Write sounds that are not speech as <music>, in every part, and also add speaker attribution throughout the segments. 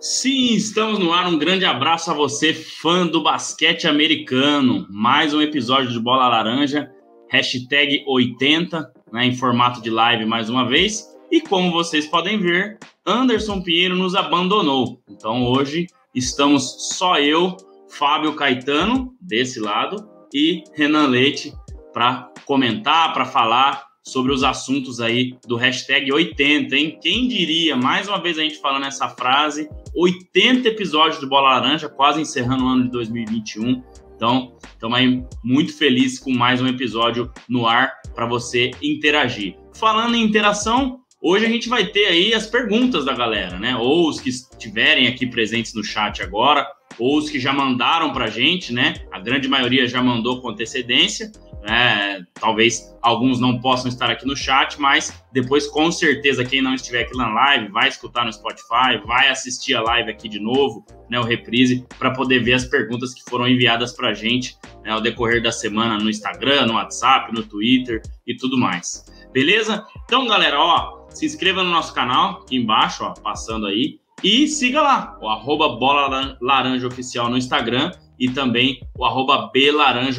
Speaker 1: Sim, estamos no ar. Um grande abraço a você, fã do basquete americano. Mais um episódio de Bola Laranja, hashtag 80, né, em formato de live mais uma vez. E como vocês podem ver, Anderson Pinheiro nos abandonou. Então hoje estamos só eu, Fábio Caetano, desse lado, e Renan Leite para comentar, para falar sobre os assuntos aí do hashtag 80, hein? Quem diria, mais uma vez a gente falando essa frase, 80 episódios do Bola Laranja, quase encerrando o ano de 2021. Então, estamos aí muito felizes com mais um episódio no ar para você interagir. Falando em interação, hoje a gente vai ter aí as perguntas da galera, né? Ou os que estiverem aqui presentes no chat agora, ou os que já mandaram para a gente, né? A grande maioria já mandou com antecedência. Né? Talvez alguns não possam estar aqui no chat, mas depois, com certeza, quem não estiver aqui na live vai escutar no Spotify, vai assistir a live aqui de novo, né, o reprise, para poder ver as perguntas que foram enviadas para a gente né, ao decorrer da semana no Instagram, no WhatsApp, no Twitter e tudo mais. Beleza? Então, galera, ó, se inscreva no nosso canal aqui embaixo, ó, passando aí. E siga lá, o arroba Bola Laranja Oficial no Instagram e também o arroba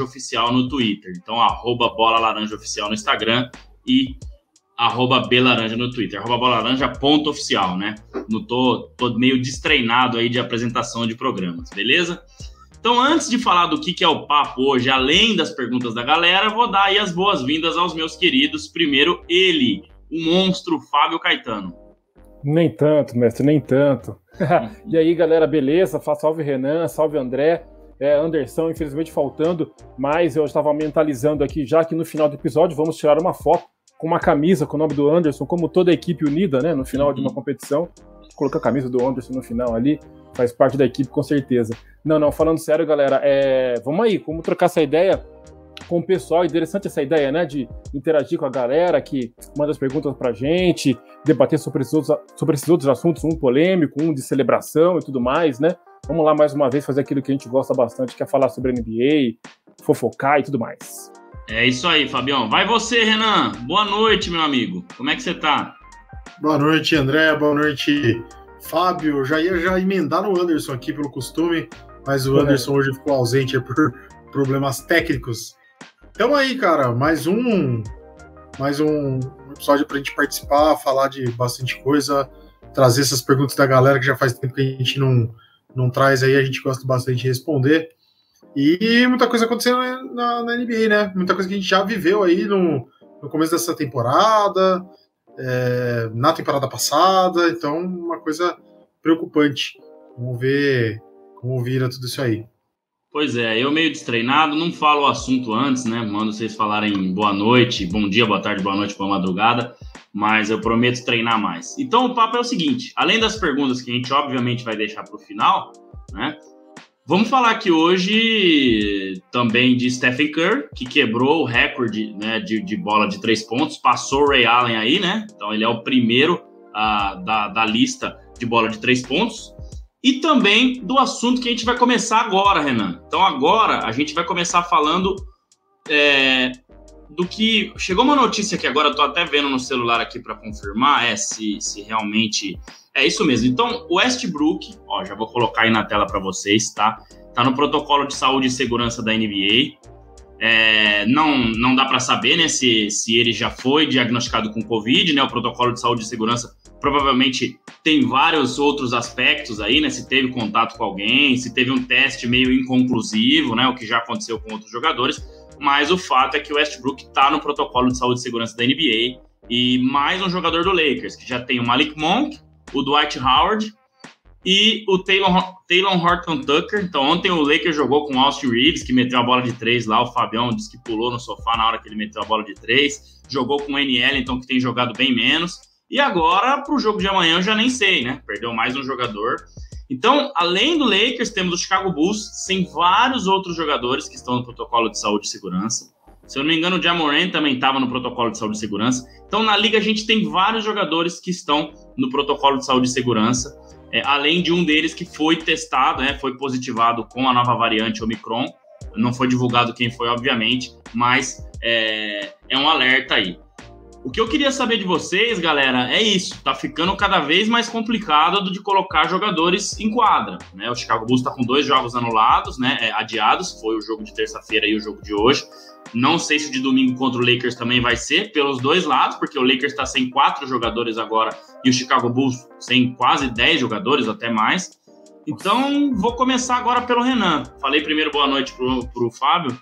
Speaker 1: Oficial no Twitter. Então, arroba Bola Laranja Oficial no Instagram e arroba Belaranja no Twitter. Arroba Bola Laranja ponto oficial, né? Não tô, tô meio destreinado aí de apresentação de programas, beleza? Então, antes de falar do que, é o papo hoje, além das perguntas da galera, vou dar aí as boas-vindas aos meus queridos. Primeiro, ele, o monstro Fábio Caetano.
Speaker 2: Nem tanto, mestre, nem tanto. <laughs> e aí, galera, beleza? Salve Renan, salve André. É, Anderson, infelizmente faltando, mas eu estava mentalizando aqui já que no final do episódio vamos tirar uma foto com uma camisa com o nome do Anderson, como toda a equipe unida, né, no final uhum. de uma uhum. competição. Colocar a camisa do Anderson no final ali, faz parte da equipe com certeza. Não, não, falando sério, galera, é... vamos aí, vamos trocar essa ideia com o pessoal. Interessante essa ideia, né, de interagir com a galera que manda as perguntas pra gente, debater sobre esses outros, sobre esses outros assuntos, um polêmico, um de celebração e tudo mais, né? Vamos lá mais uma vez fazer aquilo que a gente gosta bastante, que é falar sobre NBA, fofocar e tudo mais.
Speaker 1: É isso aí, Fabião. Vai você, Renan. Boa noite, meu amigo. Como é que você tá?
Speaker 3: Boa noite, André. Boa noite, Fábio. Já ia já emendar no Anderson aqui pelo costume, mas o Anderson é. hoje ficou ausente por problemas técnicos. Então aí, cara, mais um mais um episódio pra gente participar, falar de bastante coisa, trazer essas perguntas da galera que já faz tempo que a gente não não traz aí, a gente gosta bastante de responder. E muita coisa acontecendo na, na NBA, né? Muita coisa que a gente já viveu aí no, no começo dessa temporada, é, na temporada passada, então uma coisa preocupante. Vamos ver como vira tudo isso aí.
Speaker 1: Pois é, eu meio destreinado, não falo o assunto antes, né? Mando vocês falarem boa noite, bom dia, boa tarde, boa noite, boa madrugada mas eu prometo treinar mais. Então o papo é o seguinte: além das perguntas que a gente obviamente vai deixar para o final, né? Vamos falar aqui hoje também de Stephen Curry, que quebrou o recorde né, de, de, bola de três pontos, passou o Ray Allen aí, né? Então ele é o primeiro uh, da, da lista de bola de três pontos. E também do assunto que a gente vai começar agora, Renan. Então agora a gente vai começar falando é, do que. Chegou uma notícia que agora eu tô até vendo no celular aqui para confirmar, é se, se realmente. É isso mesmo. Então, o Westbrook, ó, já vou colocar aí na tela para vocês, tá? Tá no protocolo de saúde e segurança da NBA. É, não, não dá para saber, né, se, se ele já foi diagnosticado com Covid, né? O protocolo de saúde e segurança provavelmente tem vários outros aspectos aí, né? Se teve contato com alguém, se teve um teste meio inconclusivo, né? O que já aconteceu com outros jogadores mas o fato é que o Westbrook está no protocolo de saúde e segurança da NBA e mais um jogador do Lakers, que já tem o Malik Monk, o Dwight Howard e o Taylor, Taylor Horton Tucker. Então, ontem o Lakers jogou com o Austin Reeves, que meteu a bola de três lá. O Fabião disse que pulou no sofá na hora que ele meteu a bola de três. Jogou com o NL, então, que tem jogado bem menos. E agora, para o jogo de amanhã, eu já nem sei, né? Perdeu mais um jogador. Então, além do Lakers, temos o Chicago Bulls, sem vários outros jogadores que estão no protocolo de saúde e segurança. Se eu não me engano, o Jamoran também estava no protocolo de saúde e segurança. Então, na liga, a gente tem vários jogadores que estão no protocolo de saúde e segurança, é, além de um deles que foi testado, né, foi positivado com a nova variante Omicron. Não foi divulgado quem foi, obviamente, mas é, é um alerta aí. O que eu queria saber de vocês, galera, é isso. Tá ficando cada vez mais complicado de colocar jogadores em quadra. Né? O Chicago Bulls está com dois jogos anulados, né? É, adiados. Foi o jogo de terça-feira e o jogo de hoje. Não sei se de domingo contra o Lakers também vai ser, pelos dois lados, porque o Lakers está sem quatro jogadores agora e o Chicago Bulls sem quase dez jogadores, até mais. Então, vou começar agora pelo Renan. Falei primeiro boa noite pro, pro Fábio.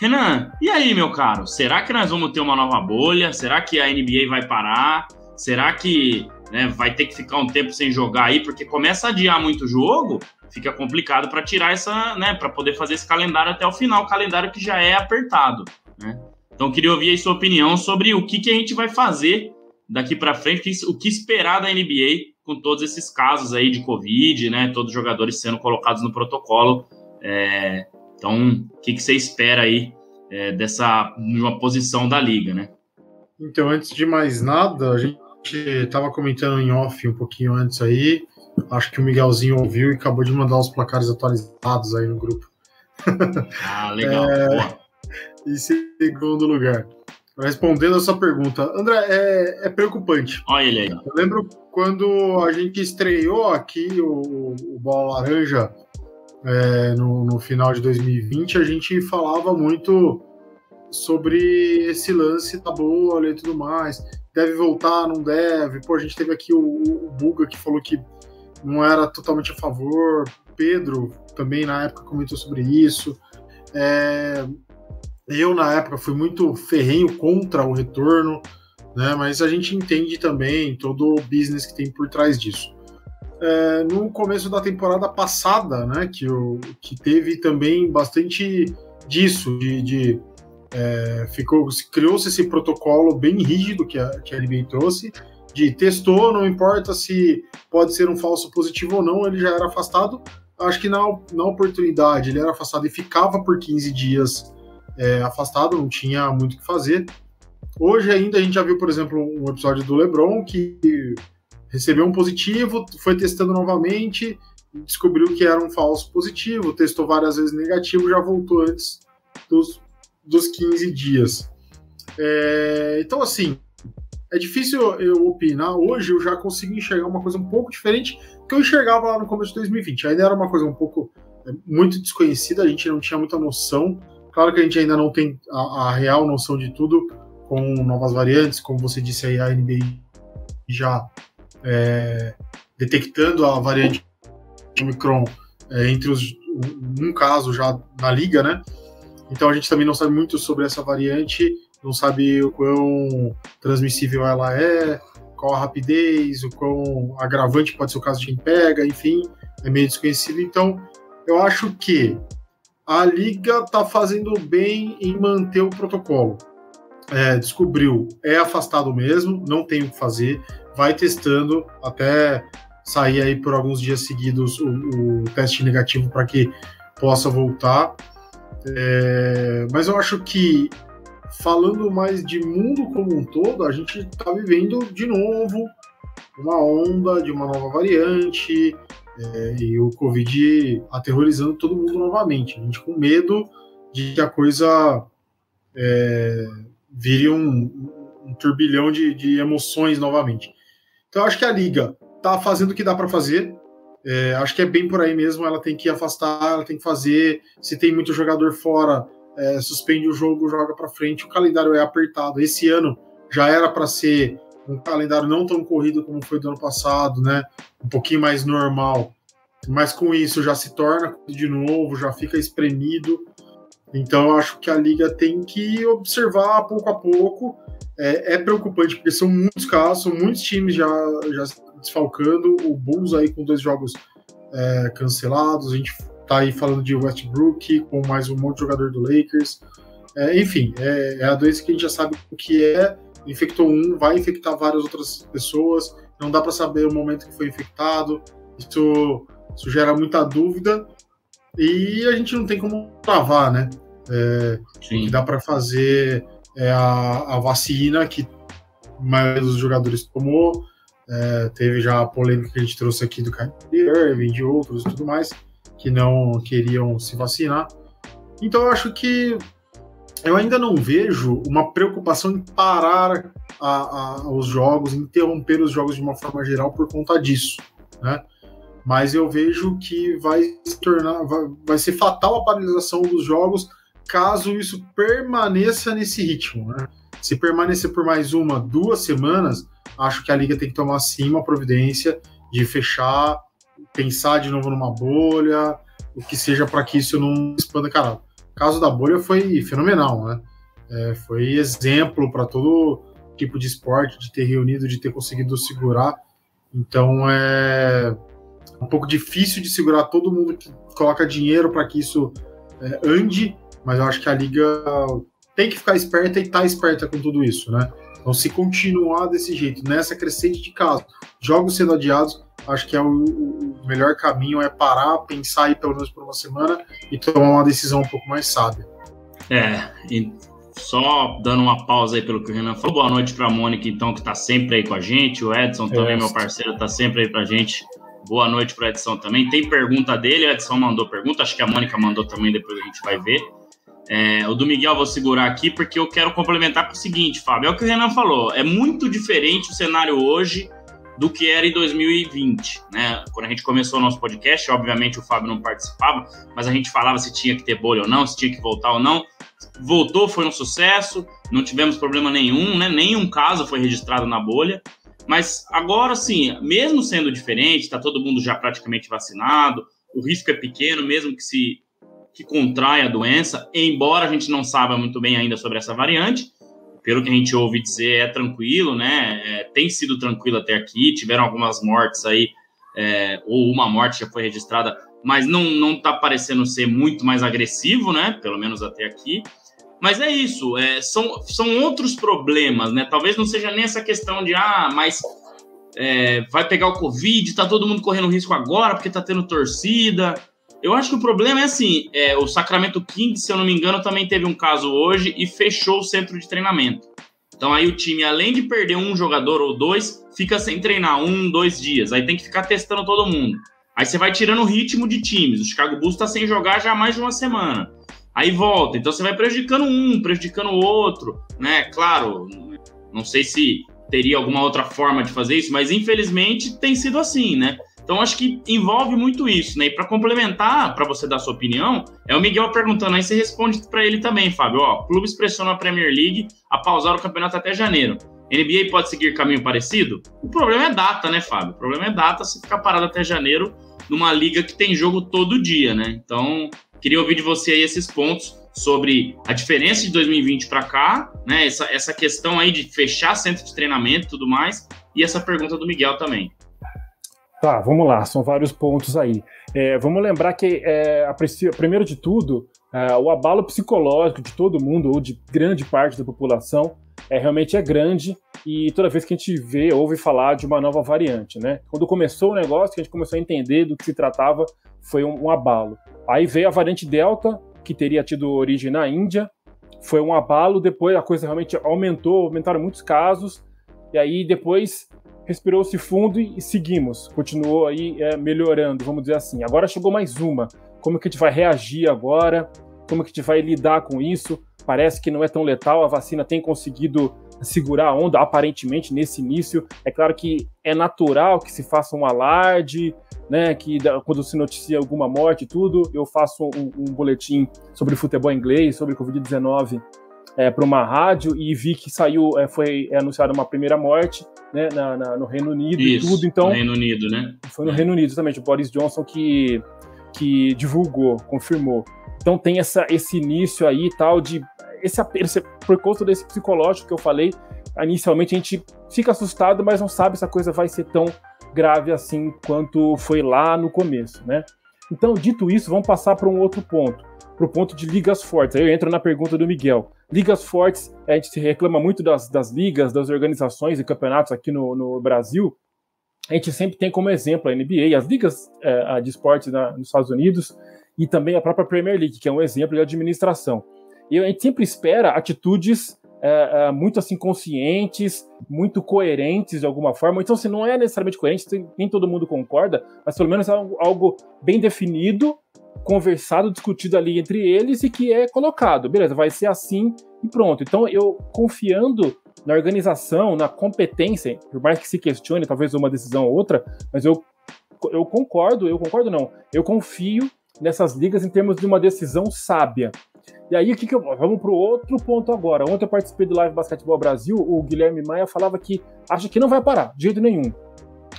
Speaker 1: Renan, e aí, meu caro? Será que nós vamos ter uma nova bolha? Será que a NBA vai parar? Será que né, vai ter que ficar um tempo sem jogar aí? Porque começa a adiar muito o jogo, fica complicado para tirar essa, né, para poder fazer esse calendário até o final, calendário que já é apertado, né? Então, queria ouvir a sua opinião sobre o que, que a gente vai fazer daqui para frente, o que esperar da NBA com todos esses casos aí de Covid, né? Todos os jogadores sendo colocados no protocolo. É, então, o que, que você espera aí é, dessa uma posição da liga, né?
Speaker 3: Então, antes de mais nada, a gente estava comentando em off um pouquinho antes aí. Acho que o Miguelzinho ouviu e acabou de mandar os placares atualizados aí no grupo.
Speaker 1: Ah, legal. é,
Speaker 3: em segundo lugar, respondendo a sua pergunta, André, é, é preocupante.
Speaker 1: Olha ele aí.
Speaker 3: Eu lembro quando a gente estreou aqui o, o Bola Laranja é, no, no, final de 2020, a gente falava muito sobre esse lance da bolha e tudo mais. Deve voltar, não deve. Pô, a gente teve aqui o, o Buga que falou que não era totalmente a favor. Pedro também na época comentou sobre isso. É, eu na época fui muito ferrenho contra o retorno, né? Mas a gente entende também todo o business que tem por trás disso é, no começo da temporada passada, né, que, o, que teve também bastante disso, de, de é, ficou criou-se esse protocolo bem rígido que a, que a NBA trouxe, de testou, não importa se pode ser um falso positivo ou não, ele já era afastado. Acho que na, na oportunidade ele era afastado e ficava por 15 dias é, afastado, não tinha muito o que fazer. Hoje ainda a gente já viu, por exemplo, um episódio do LeBron que recebeu um positivo, foi testando novamente, descobriu que era um falso positivo, testou várias vezes negativo, já voltou antes dos, dos 15 dias. É, então, assim, é difícil eu opinar. Hoje eu já consigo enxergar uma coisa um pouco diferente que eu enxergava lá no começo de 2020. Ainda era uma coisa um pouco é, muito desconhecida, a gente não tinha muita noção. Claro que a gente ainda não tem a, a real noção de tudo com novas variantes, como você disse aí, a NBA já é, detectando a variante Omicron é, entre os um caso já na liga, né? Então a gente também não sabe muito sobre essa variante, não sabe o quão transmissível ela é, qual a rapidez, o quão agravante pode ser o caso de quem pega, enfim, é meio desconhecido. Então eu acho que a liga está fazendo bem em manter o protocolo. É, descobriu, é afastado mesmo, não tem o que fazer vai testando até sair aí por alguns dias seguidos o, o teste negativo para que possa voltar. É, mas eu acho que falando mais de mundo como um todo, a gente está vivendo de novo uma onda de uma nova variante é, e o Covid aterrorizando todo mundo novamente. A gente com medo de que a coisa é, vire um, um turbilhão de, de emoções novamente. Então, acho que a liga tá fazendo o que dá para fazer. É, acho que é bem por aí mesmo. Ela tem que afastar, ela tem que fazer. Se tem muito jogador fora, é, suspende o jogo, joga para frente. O calendário é apertado. Esse ano já era para ser um calendário não tão corrido como foi do ano passado, né? Um pouquinho mais normal. Mas com isso já se torna de novo, já fica espremido. Então eu acho que a liga tem que observar pouco a pouco é, é, preocupante, porque são muitos casos, são muitos times já, já desfalcando, o Bulls aí com dois jogos é, cancelados, a gente tá aí falando de Westbrook, com mais um monte de jogador do Lakers, é, enfim, é, é, a doença que a gente já sabe o que é, infectou um, vai infectar várias outras pessoas, não dá para saber o momento que foi infectado, isso, isso gera muita dúvida, e a gente não tem como travar, né? É, o que dá para fazer é a, a vacina que a maioria dos jogadores tomou. É, teve já a polêmica que a gente trouxe aqui do Kyrie Irving, de outros e tudo mais, que não queriam se vacinar. Então eu acho que eu ainda não vejo uma preocupação em parar a, a, os jogos, interromper os jogos de uma forma geral por conta disso, né? Mas eu vejo que vai se tornar, vai, vai ser fatal a paralisação dos jogos caso isso permaneça nesse ritmo, né? Se permanecer por mais uma, duas semanas, acho que a liga tem que tomar sim uma providência de fechar, pensar de novo numa bolha, o que seja para que isso não expanda caralho. O caso da bolha foi fenomenal, né? É, foi exemplo para todo tipo de esporte, de ter reunido, de ter conseguido segurar. Então é um pouco difícil de segurar todo mundo que coloca dinheiro para que isso é, ande, mas eu acho que a liga tem que ficar esperta e tá esperta com tudo isso, né? Então, se continuar desse jeito, nessa crescente de casos, jogos sendo adiados, acho que é o, o, melhor caminho é parar, pensar aí pelo menos por uma semana e tomar uma decisão um pouco mais sábia.
Speaker 1: É, e só dando uma pausa aí pelo que o Renan falou, boa noite para a Mônica, então, que está sempre aí com a gente, o Edson também, é. meu parceiro, está sempre aí para a gente. Boa noite para Edson também. Tem pergunta dele, o Edson mandou pergunta, acho que a Mônica mandou também, depois a gente vai ver. É, o do Miguel eu vou segurar aqui porque eu quero complementar com o seguinte, Fábio, é o que o Renan falou, é muito diferente o cenário hoje do que era em 2020, né? Quando a gente começou o nosso podcast, obviamente o Fábio não participava, mas a gente falava se tinha que ter bolha ou não, se tinha que voltar ou não. Voltou, foi um sucesso, não tivemos problema nenhum, né? Nenhum caso foi registrado na bolha. Mas agora sim, mesmo sendo diferente, está todo mundo já praticamente vacinado, o risco é pequeno, mesmo que se que contrai a doença, embora a gente não saiba muito bem ainda sobre essa variante, pelo que a gente ouve dizer, é tranquilo, né? É, tem sido tranquilo até aqui. Tiveram algumas mortes aí, é, ou uma morte já foi registrada, mas não, não tá parecendo ser muito mais agressivo, né? Pelo menos até aqui. Mas é isso, é, são, são outros problemas, né? Talvez não seja nem essa questão de, ah, mas é, vai pegar o Covid, tá todo mundo correndo risco agora porque tá tendo torcida. Eu acho que o problema é assim: é, o Sacramento King, se eu não me engano, também teve um caso hoje e fechou o centro de treinamento. Então aí o time, além de perder um jogador ou dois, fica sem treinar um, dois dias. Aí tem que ficar testando todo mundo. Aí você vai tirando o ritmo de times. O Chicago Bulls está sem jogar já há mais de uma semana. Aí volta. Então você vai prejudicando um, prejudicando o outro, né? Claro, não sei se teria alguma outra forma de fazer isso, mas infelizmente tem sido assim, né? Então acho que envolve muito isso, né? E para complementar, para você dar sua opinião, é o Miguel perguntando aí, você responde para ele também, Fábio. Ó, clubes pressionam a Premier League a pausar o campeonato até janeiro. NBA pode seguir caminho parecido? O problema é data, né, Fábio? O problema é data se ficar parado até janeiro numa liga que tem jogo todo dia, né? Então, queria ouvir de você aí esses pontos sobre a diferença de 2020 para cá, né? Essa, essa questão aí de fechar centro de treinamento e tudo mais, e essa pergunta do Miguel também.
Speaker 2: Tá, vamos lá, são vários pontos aí. É, vamos lembrar que, é, a, primeiro de tudo, é, o abalo psicológico de todo mundo, ou de grande parte da população, é, realmente é grande e toda vez que a gente vê, ouve falar de uma nova variante, né? Quando começou o negócio, que a gente começou a entender do que se tratava, foi um, um abalo. Aí veio a variante Delta, que teria tido origem na Índia, foi um abalo, depois a coisa realmente aumentou, aumentaram muitos casos, e aí depois respirou-se fundo e, seguimos. Continuou aí é, melhorando, vamos dizer assim. Agora chegou mais uma. Como que a gente vai reagir agora? Como que a gente vai lidar com isso? Parece que não é tão letal, a vacina tem conseguido segurar a onda, aparentemente, nesse início. É claro que é natural que se faça um alarde, né? Que quando se noticia alguma morte e tudo, eu faço um, um boletim sobre futebol inglês, sobre Covid-19 é, para uma rádio e vi que saiu, é, foi anunciada uma primeira morte né, na, na, no Reino Unido Isso, e tudo. Então,
Speaker 1: no Reino Unido, né?
Speaker 2: Foi no é. Reino Unido, exatamente. O Boris Johnson que, que divulgou, confirmou. Então tem essa, esse início aí tal de. Esse, esse, por conta desse psicológico que eu falei, inicialmente a gente fica assustado, mas não sabe se a coisa vai ser tão grave assim quanto foi lá no começo, né? Então, dito isso, vamos passar para um outro ponto, para o ponto de ligas fortes. Aí eu entro na pergunta do Miguel. Ligas fortes, a gente se reclama muito das, das ligas, das organizações e campeonatos aqui no, no Brasil. A gente sempre tem como exemplo a NBA, as ligas é, de esportes na, nos Estados Unidos e também a própria Premier League, que é um exemplo de administração. E a gente sempre espera atitudes é, é, muito assim conscientes, muito coerentes de alguma forma. Então, se não é necessariamente coerente, nem todo mundo concorda, mas pelo menos é algo, algo bem definido conversado, discutido ali entre eles e que é colocado. Beleza, vai ser assim e pronto. Então, eu confiando na organização, na competência, por mais que se questione talvez uma decisão ou outra, mas eu, eu concordo, eu concordo não, eu confio nessas ligas em termos de uma decisão sábia. E aí, o que, que eu, vamos para o outro ponto agora. Ontem eu participei do Live Basquetebol Brasil, o Guilherme Maia falava que acha que não vai parar, de jeito nenhum.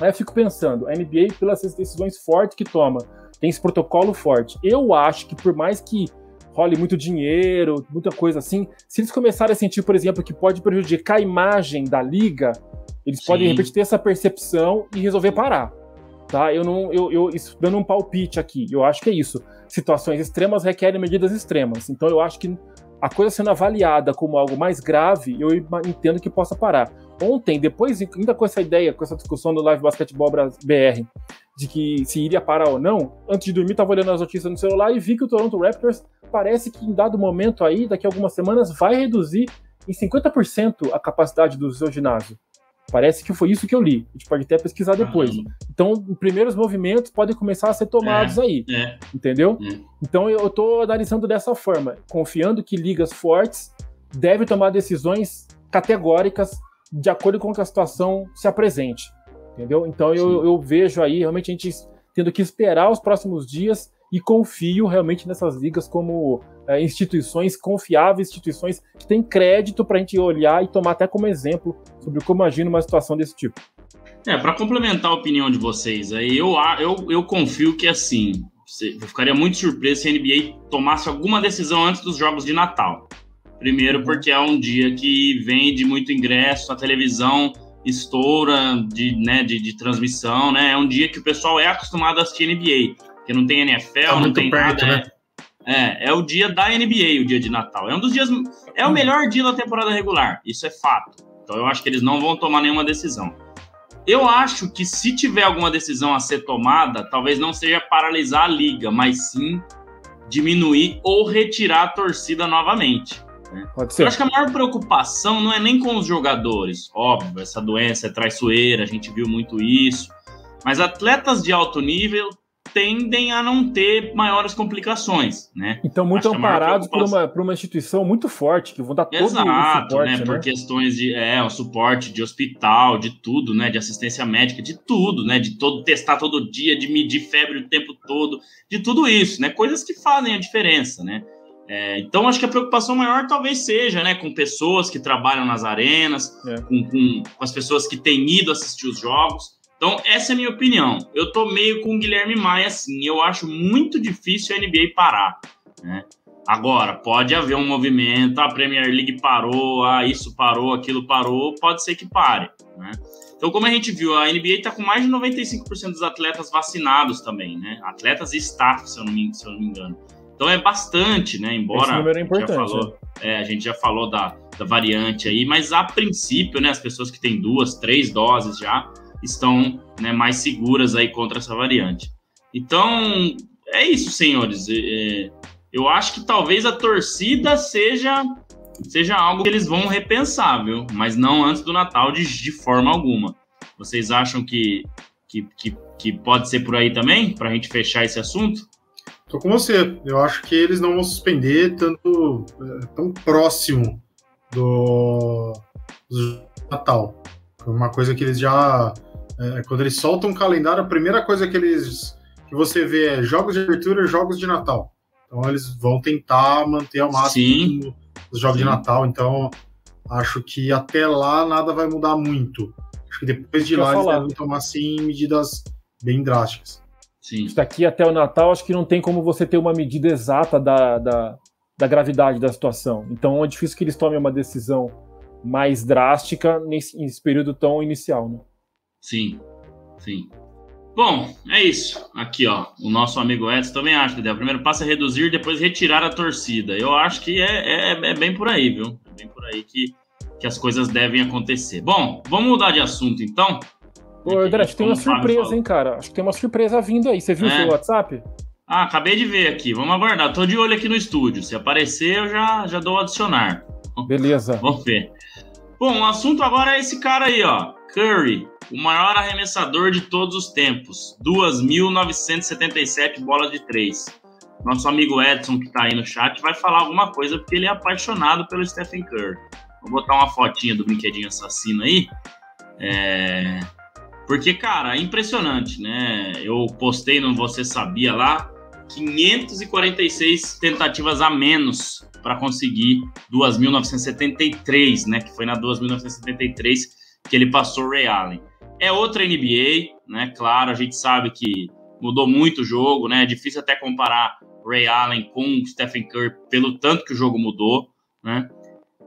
Speaker 2: Aí eu fico pensando, a NBA, pelas decisões fortes que toma, tem esse protocolo forte. Eu acho que por mais que role muito dinheiro, muita coisa assim, se eles começarem a sentir, por exemplo, que pode prejudicar a imagem da liga, eles Sim. podem de repente ter essa percepção e resolver parar. Tá? Eu não, eu, eu isso, dando um palpite aqui, eu acho que é isso. Situações extremas requerem medidas extremas. Então eu acho que a coisa sendo avaliada como algo mais grave, eu entendo que possa parar. Ontem, depois, ainda com essa ideia, com essa discussão do Live Basketball BR, de que se iria parar ou não, antes de dormir, estava olhando as notícias no celular e vi que o Toronto Raptors parece que em dado momento aí, daqui a algumas semanas, vai reduzir em 50% a capacidade do seu ginásio. Parece que foi isso que eu li. A gente pode até pesquisar depois. Então, os primeiros movimentos podem começar a ser tomados é, aí. É, entendeu? É. Então, eu estou analisando dessa forma, confiando que ligas fortes devem tomar decisões categóricas de acordo com que a situação se apresente. Entendeu? Então, eu, eu vejo aí realmente a gente tendo que esperar os próximos dias e confio realmente nessas ligas como é, instituições confiáveis, instituições que têm crédito para a gente olhar e tomar até como exemplo sobre como agir numa situação desse tipo.
Speaker 1: É, para complementar a opinião de vocês, aí eu, eu, eu confio que assim, eu ficaria muito surpreso se a NBA tomasse alguma decisão antes dos jogos de Natal. Primeiro, uhum. porque é um dia que vende muito ingresso, a televisão estoura de, né, de, de transmissão, né? É um dia que o pessoal é acostumado a assistir NBA que não tem NFL, tá não tem perto, nada. Né? É, é o dia da NBA, o dia de Natal. É um dos dias. É o hum. melhor dia da temporada regular. Isso é fato. Então eu acho que eles não vão tomar nenhuma decisão. Eu acho que se tiver alguma decisão a ser tomada, talvez não seja paralisar a liga, mas sim diminuir ou retirar a torcida novamente. Né? Pode ser. Eu acho que a maior preocupação não é nem com os jogadores. Óbvio, essa doença é traiçoeira, a gente viu muito isso. Mas atletas de alto nível tendem a não ter maiores complicações, né?
Speaker 2: Então, muito amparados por uma, por uma instituição muito forte, que vão dar todo Exato, o suporte,
Speaker 1: né? Por né? questões de é, o suporte de hospital, de tudo, né? De assistência médica, de tudo, né? De todo testar todo dia, de medir febre o tempo todo, de tudo isso, né? Coisas que fazem a diferença, né? É, então, acho que a preocupação maior talvez seja né, com pessoas que trabalham nas arenas, é. com, com, com, as pessoas que têm ido assistir os jogos. Então, essa é a minha opinião. Eu tô meio com o Guilherme Maia, assim. Eu acho muito difícil a NBA parar. Né? Agora, pode haver um movimento, a Premier League parou, ah, isso parou, aquilo parou, pode ser que pare. Né? Então, como a gente viu, a NBA está com mais de 95% dos atletas vacinados também, né? Atletas e staff, se eu não me, se eu não me engano. Então é bastante, né? Embora Esse número é importante, a, gente já falou, é, a gente já falou da, da variante aí, mas a princípio, né? As pessoas que têm duas, três doses já, estão né, mais seguras aí contra essa variante. Então, é isso, senhores. É, é, eu acho que talvez a torcida seja seja algo que eles vão repensar, viu? Mas não antes do Natal de, de forma alguma. Vocês acham que, que, que, que pode ser por aí também, para a gente fechar esse assunto?
Speaker 3: Tô com você. Eu acho que eles não vão suspender tanto é, tão próximo do, do Natal. É uma coisa que eles já é, quando eles soltam um calendário, a primeira coisa que eles que você vê é jogos de abertura e jogos de Natal. Então eles vão tentar manter ao máximo Sim. os jogos Sim. de Natal. Então acho que até lá nada vai mudar muito. Acho que depois de lá eles devem tomar sim medidas bem drásticas.
Speaker 2: Sim. Daqui até o Natal, acho que não tem como você ter uma medida exata da, da, da gravidade da situação. Então é difícil que eles tomem uma decisão mais drástica nesse, nesse período tão inicial, né?
Speaker 1: Sim, sim. Bom, é isso. Aqui, ó. O nosso amigo Edson também acha que o primeiro passo é reduzir, depois retirar a torcida. Eu acho que é, é, é bem por aí, viu? É bem por aí que, que as coisas devem acontecer. Bom, vamos mudar de assunto então.
Speaker 2: Ô, André, tem uma surpresa, hein, cara? Acho que tem uma surpresa vindo aí. Você viu é. o seu WhatsApp?
Speaker 1: Ah, acabei de ver aqui. Vamos aguardar. Tô de olho aqui no estúdio. Se aparecer, eu já, já dou adicionar.
Speaker 2: Beleza. <laughs>
Speaker 1: Vamos ver. Bom, o assunto agora é esse cara aí, ó. Curry, o maior arremessador de todos os tempos, 2.977 bolas de três. nosso amigo Edson, que está aí no chat, vai falar alguma coisa, porque ele é apaixonado pelo Stephen Curry. Vou botar uma fotinha do brinquedinho assassino aí. É... Porque, cara, é impressionante, né? Eu postei no Você Sabia lá 546 tentativas a menos para conseguir 2.973, né? Que foi na 2.973 que ele passou Ray Allen. É outra NBA, né? Claro, a gente sabe que mudou muito o jogo, né? É difícil até comparar Ray Allen com Stephen Curry pelo tanto que o jogo mudou, né?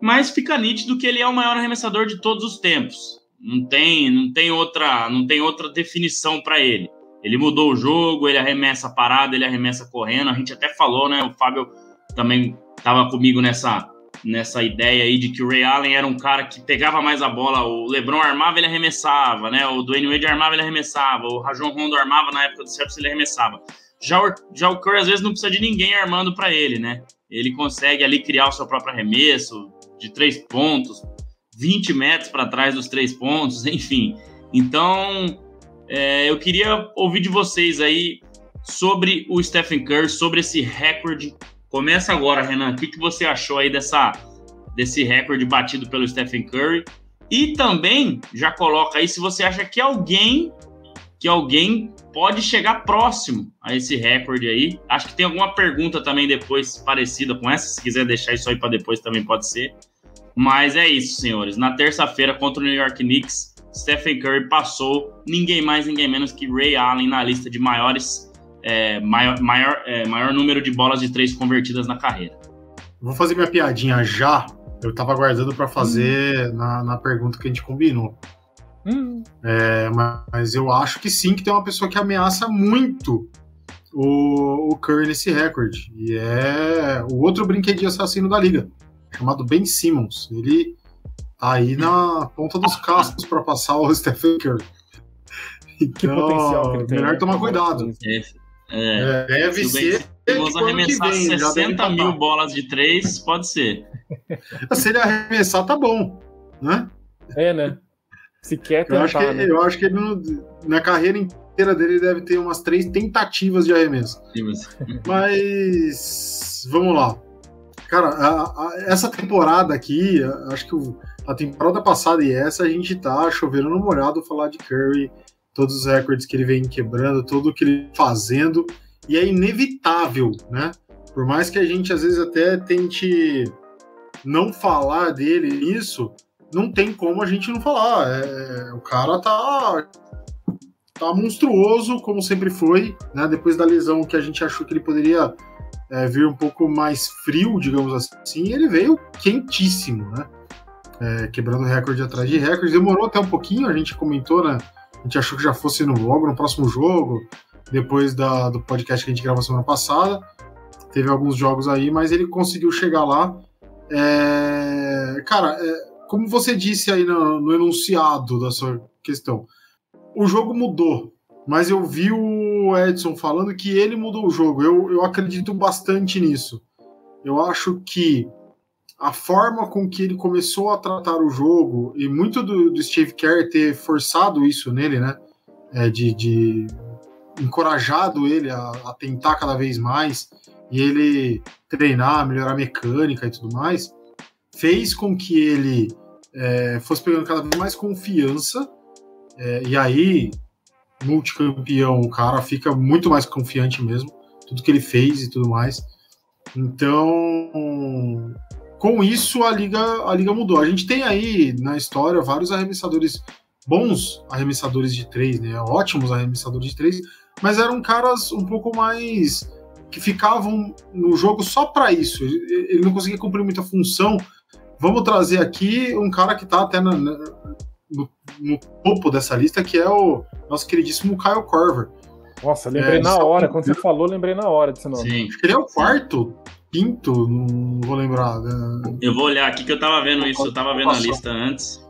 Speaker 1: Mas fica nítido que ele é o maior arremessador de todos os tempos. Não tem, não tem outra, não tem outra definição para ele. Ele mudou o jogo, ele arremessa parado, ele arremessa correndo. A gente até falou, né? O Fábio também estava comigo nessa nessa ideia aí de que o Ray Allen era um cara que pegava mais a bola, o LeBron armava, ele arremessava, né? O Dwayne Wade armava, ele arremessava, o Rajon Rondo armava na época do Celtics, ele arremessava. Já o, já o Curry às vezes não precisa de ninguém armando para ele, né? Ele consegue ali criar o seu próprio arremesso de três pontos, 20 metros para trás dos três pontos, <laughs> enfim. Então, é, eu queria ouvir de vocês aí sobre o Stephen Curry, sobre esse recorde. Começa agora, Renan. O que, que você achou aí dessa, desse recorde batido pelo Stephen Curry? E também já coloca aí se você acha que alguém que alguém pode chegar próximo a esse recorde aí. Acho que tem alguma pergunta também depois parecida com essa. Se quiser deixar isso aí para depois também pode ser. Mas é isso, senhores. Na terça-feira contra o New York Knicks, Stephen Curry passou ninguém mais, ninguém menos que Ray Allen na lista de maiores, é, maior, maior, é, maior número de bolas de três convertidas na carreira.
Speaker 3: Vou fazer minha piadinha já. Eu tava aguardando para fazer hum. na, na pergunta que a gente combinou. Hum. É, mas eu acho que sim, que tem uma pessoa que ameaça muito o, o Curry nesse recorde. E é o outro brinquedinho assassino da liga chamado Ben Simmons. Ele tá aí na ponta dos cascos para passar o <laughs> Stephen Curry. Então, que potencial que ele tem. Melhor né? tomar cuidado.
Speaker 1: É, é, deve ser. Vamos arremessar vem, 60 mil bolas de três, pode ser. <laughs>
Speaker 3: Se ele arremessar, tá bom, né?
Speaker 2: É, né? Se quer tentar,
Speaker 3: eu acho que, né? eu acho que ele na carreira inteira dele deve ter umas três tentativas de arremesso. <laughs> Mas vamos lá. Cara, a, a, essa temporada aqui, acho que o, a temporada passada e essa, a gente tá chovendo no molhado falar de Curry, todos os recordes que ele vem quebrando, tudo que ele fazendo, e é inevitável, né? Por mais que a gente às vezes até tente não falar dele isso, não tem como a gente não falar. É, o cara tá tá monstruoso, como sempre foi, né? Depois da lesão que a gente achou que ele poderia é, vir um pouco mais frio, digamos assim, ele veio quentíssimo, né? É, quebrando recorde atrás de recorde. Demorou até um pouquinho, a gente comentou, né? Gente achou que já fosse no, logo no próximo jogo, depois da, do podcast que a gente gravou semana passada. Teve alguns jogos aí, mas ele conseguiu chegar lá. É, cara, é, como você disse aí no, no enunciado da sua questão, o jogo mudou, mas eu vi o Edson falando que ele mudou o jogo. Eu, eu acredito bastante nisso. Eu acho que a forma com que ele começou a tratar o jogo, e muito do, do Steve Kerr ter forçado isso nele, né? É, de, de encorajado ele a, a, tentar cada vez mais, e ele treinar, melhorar a mecânica e tudo mais, fez com que ele é, fosse pegando cada vez mais confiança. É, e aí, multicampeão, o cara fica muito mais confiante mesmo, tudo que ele fez e tudo mais. Então, com isso a liga a liga mudou. A gente tem aí na história vários arremessadores bons arremessadores de três, né? Ótimos arremessadores de três, mas eram caras um pouco mais que ficavam no jogo só para isso. Ele não conseguia cumprir muita função. Vamos trazer aqui um cara que está até na, no, no, topo dessa lista, que é o nosso queridíssimo Kyle Corver.
Speaker 2: Nossa, lembrei é, na hora, quando você falou, lembrei na hora desse nome.
Speaker 3: Sim. Acho que ele é o quarto, quinto, não vou lembrar. Né?
Speaker 1: Eu vou olhar aqui que eu tava vendo isso, eu tava vendo a lista antes.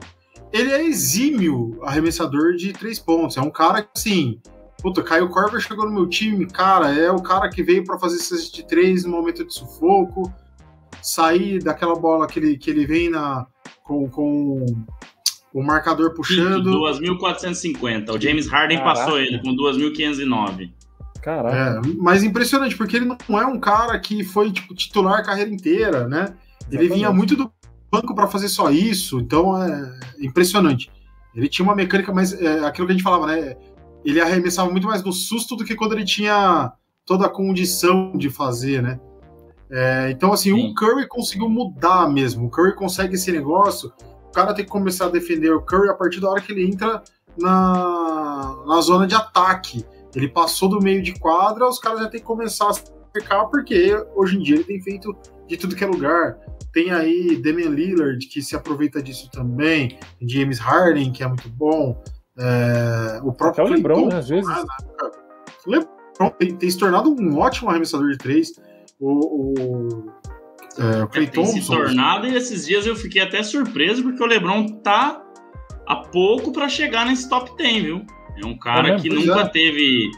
Speaker 3: Ele é exímio arremessador de três pontos. É um cara que, assim, puta, Caio Corver chegou no meu time, cara, é o cara que veio para fazer esses de três no momento de sufoco, sair daquela bola que ele, que ele vem na, com, com o marcador puxando.
Speaker 1: 2.450. O James Harden Caraca. passou ele com 2.509.
Speaker 3: Caraca. É, mas impressionante, porque ele não é um cara que foi tipo, titular a carreira inteira, né? Ele Exatamente. vinha muito do banco para fazer só isso, então é impressionante. Ele tinha uma mecânica mais. É, aquilo que a gente falava, né? Ele arremessava muito mais no susto do que quando ele tinha toda a condição de fazer, né? É, então, assim, Sim. o Curry conseguiu mudar mesmo. O Curry consegue esse negócio. O cara tem que começar a defender o Curry a partir da hora que ele entra na, na zona de ataque. Ele passou do meio de quadra, os caras já tem que começar a cercar, porque hoje em dia ele tem feito de tudo que é lugar. Tem aí Damian Lillard, que se aproveita disso também. Tem James Harden, que é muito bom. É, o próprio
Speaker 2: Até o LeBron, né, às vezes.
Speaker 3: O LeBron tem, tem, se tornado um ótimo arremessador de três. O, o,
Speaker 1: é, o Clay é, Thompson. se tornado, e esses dias eu fiquei até surpreso, porque o LeBron tá a pouco para chegar nesse top 10, viu? É um cara é que nunca é. teve.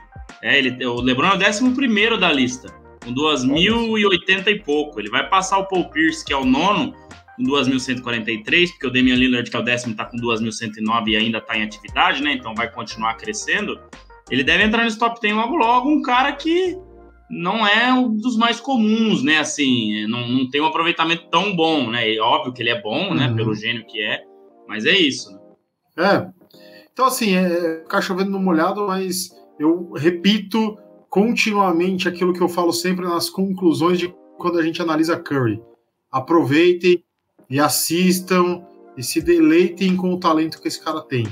Speaker 1: É, ele, o LeBron é o 11 da lista, com 2.080 e pouco. Ele vai passar o Paul Pierce, que é o nono, com 2.143, porque o Damian Lillard, que é o décimo, está com 2.109 e ainda está em atividade, né? Então vai continuar crescendo. Ele deve entrar nesse top 10 logo logo, um cara que não é um dos mais comuns, né? Assim, não, não tem um aproveitamento tão bom, né? É óbvio que ele é bom, né? Uhum. Pelo gênio que é, mas é isso. Né?
Speaker 3: É. Então, assim, é ficar chovendo no molhado, mas eu repito continuamente aquilo que eu falo sempre nas conclusões de quando a gente analisa Curry. Aproveitem e assistam e se deleitem com o talento que esse cara tem.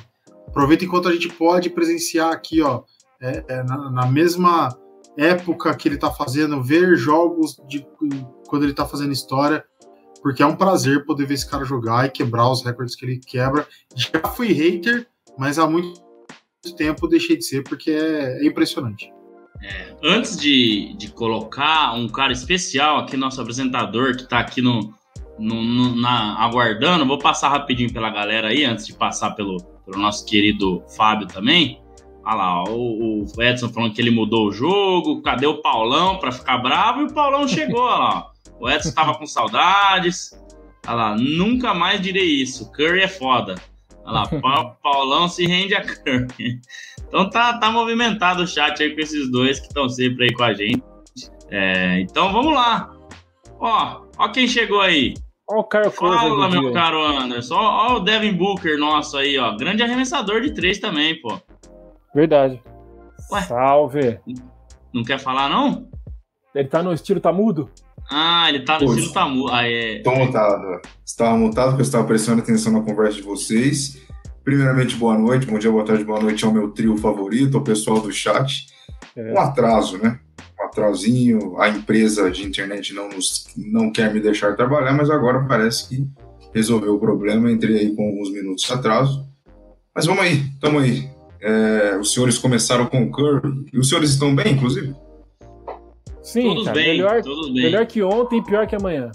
Speaker 3: Aproveitem enquanto a gente pode presenciar aqui, ó, é, é, na, na, mesma época que ele tá fazendo, ver jogos de quando ele tá fazendo história, porque é um prazer poder ver esse cara jogar e quebrar os recordes que ele quebra. Já fui hater, mas há muito tempo deixei de ser, porque é, é impressionante.
Speaker 1: É, antes de, de colocar um cara especial aqui, nosso apresentador, que está aqui no, no, no, na, aguardando, vou passar rapidinho pela galera aí, antes de passar pelo, pelo nosso querido Fábio também. Olha lá, o, o, Edson falando que ele mudou o jogo, cadê o Paulão para ficar bravo? E o Paulão chegou, olha lá. O Edson estava com saudades. Olha lá, nunca mais direi isso. Curry é foda. Olha lá, Paulão se rende a Curry. Então tá, tá movimentado o chat aí com esses dois que estão sempre aí com a gente. É, então vamos lá. Ó, ó quem chegou aí.
Speaker 2: Ó o Caio
Speaker 1: Fala, meu dia. caro Anderson. Ó, ó, o Devin Booker nosso aí, ó. Grande arremessador de três também, pô.
Speaker 2: Verdade. Ué, Salve.
Speaker 1: Não quer falar, não?
Speaker 2: Ele tá no estilo tá mudo?
Speaker 1: Ah, ele tá no estilo tá mudo. Ah, é...
Speaker 4: Tô mutado. Estava mutado porque eu estava prestando atenção na conversa de vocês. Primeiramente, boa noite, bom dia, boa tarde, boa noite ao meu trio favorito, ao pessoal do chat. É. Um atraso, né? Um atrasinho, a empresa de internet não, nos, não quer me deixar trabalhar, mas agora parece que resolveu o problema, entrei aí com alguns minutos de atraso. Mas vamos aí, tamo aí. É, os senhores começaram com o Curry, e os senhores estão bem, inclusive?
Speaker 2: Sim, todos cara, bem, melhor, todos bem. melhor que ontem e pior que amanhã.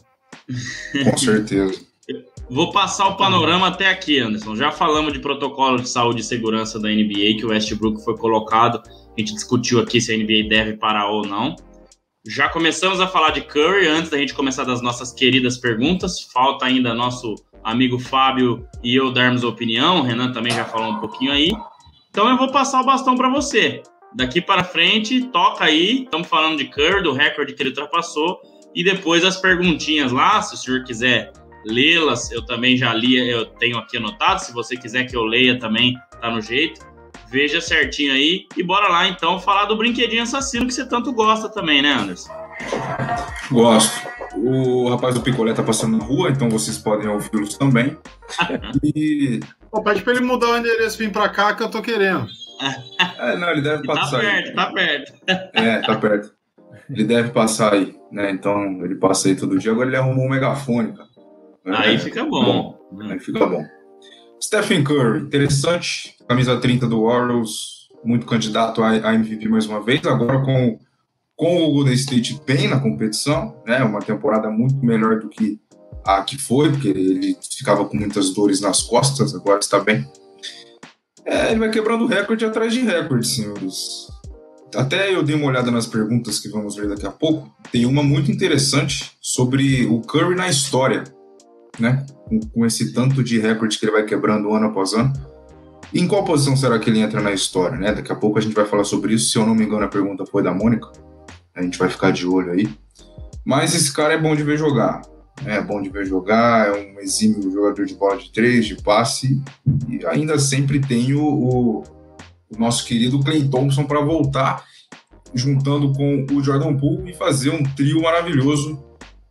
Speaker 4: Com certeza. <laughs>
Speaker 1: Vou passar o panorama até aqui, Anderson. Já falamos de protocolo de saúde e segurança da NBA, que o Westbrook foi colocado. A gente discutiu aqui se a NBA deve parar ou não. Já começamos a falar de Curry antes da gente começar das nossas queridas perguntas. Falta ainda nosso amigo Fábio e eu darmos opinião. O Renan também já falou um pouquinho aí. Então eu vou passar o bastão para você. Daqui para frente, toca aí. Estamos falando de Curry, do recorde que ele ultrapassou. E depois as perguntinhas lá, se o senhor quiser lê-las, eu também já li, eu tenho aqui anotado. Se você quiser que eu leia também, tá no jeito. Veja certinho aí. E bora lá então falar do brinquedinho assassino que você tanto gosta também, né, Anderson?
Speaker 4: Gosto. O rapaz do picolé tá passando na rua, então vocês podem ouvi-los também. <laughs>
Speaker 3: e. Pô, pede pra ele mudar o endereço e vir pra cá que eu tô querendo.
Speaker 4: É, não, ele deve tá passar.
Speaker 1: Tá perto, aí. tá perto.
Speaker 4: É, tá perto. Ele deve passar aí, né? Então ele passa aí todo dia. Agora ele arrumou um megafone, cara.
Speaker 1: Aí é, fica bom.
Speaker 4: bom. Aí fica bom. Stephen Curry, interessante. Camisa 30 do Warriors, muito candidato a, MVP mais uma vez. Agora com, com o Golden State bem na competição, né? Uma temporada muito melhor do que a que foi, porque ele ficava com muitas dores nas costas, agora está bem. É, ele vai quebrando recorde atrás de recorde, senhores. Até eu dei uma olhada nas perguntas que vamos ver daqui a pouco. Tem uma muito interessante sobre o Curry na história, né? Com, com esse tanto de recorde que ele vai quebrando ano após ano. Em qual posição será que ele entra na história, né? Daqui a pouco a gente vai falar sobre isso. Se eu não me engano, a pergunta foi da Mônica. A gente vai ficar de olho aí. Mas esse cara é bom de ver jogar. É bom de ver jogar, é um exímio jogador de bola de três, de passe. E ainda sempre tem o, o, o nosso querido Clay Thompson para voltar, juntando com o Jordan Poole e fazer um trio maravilhoso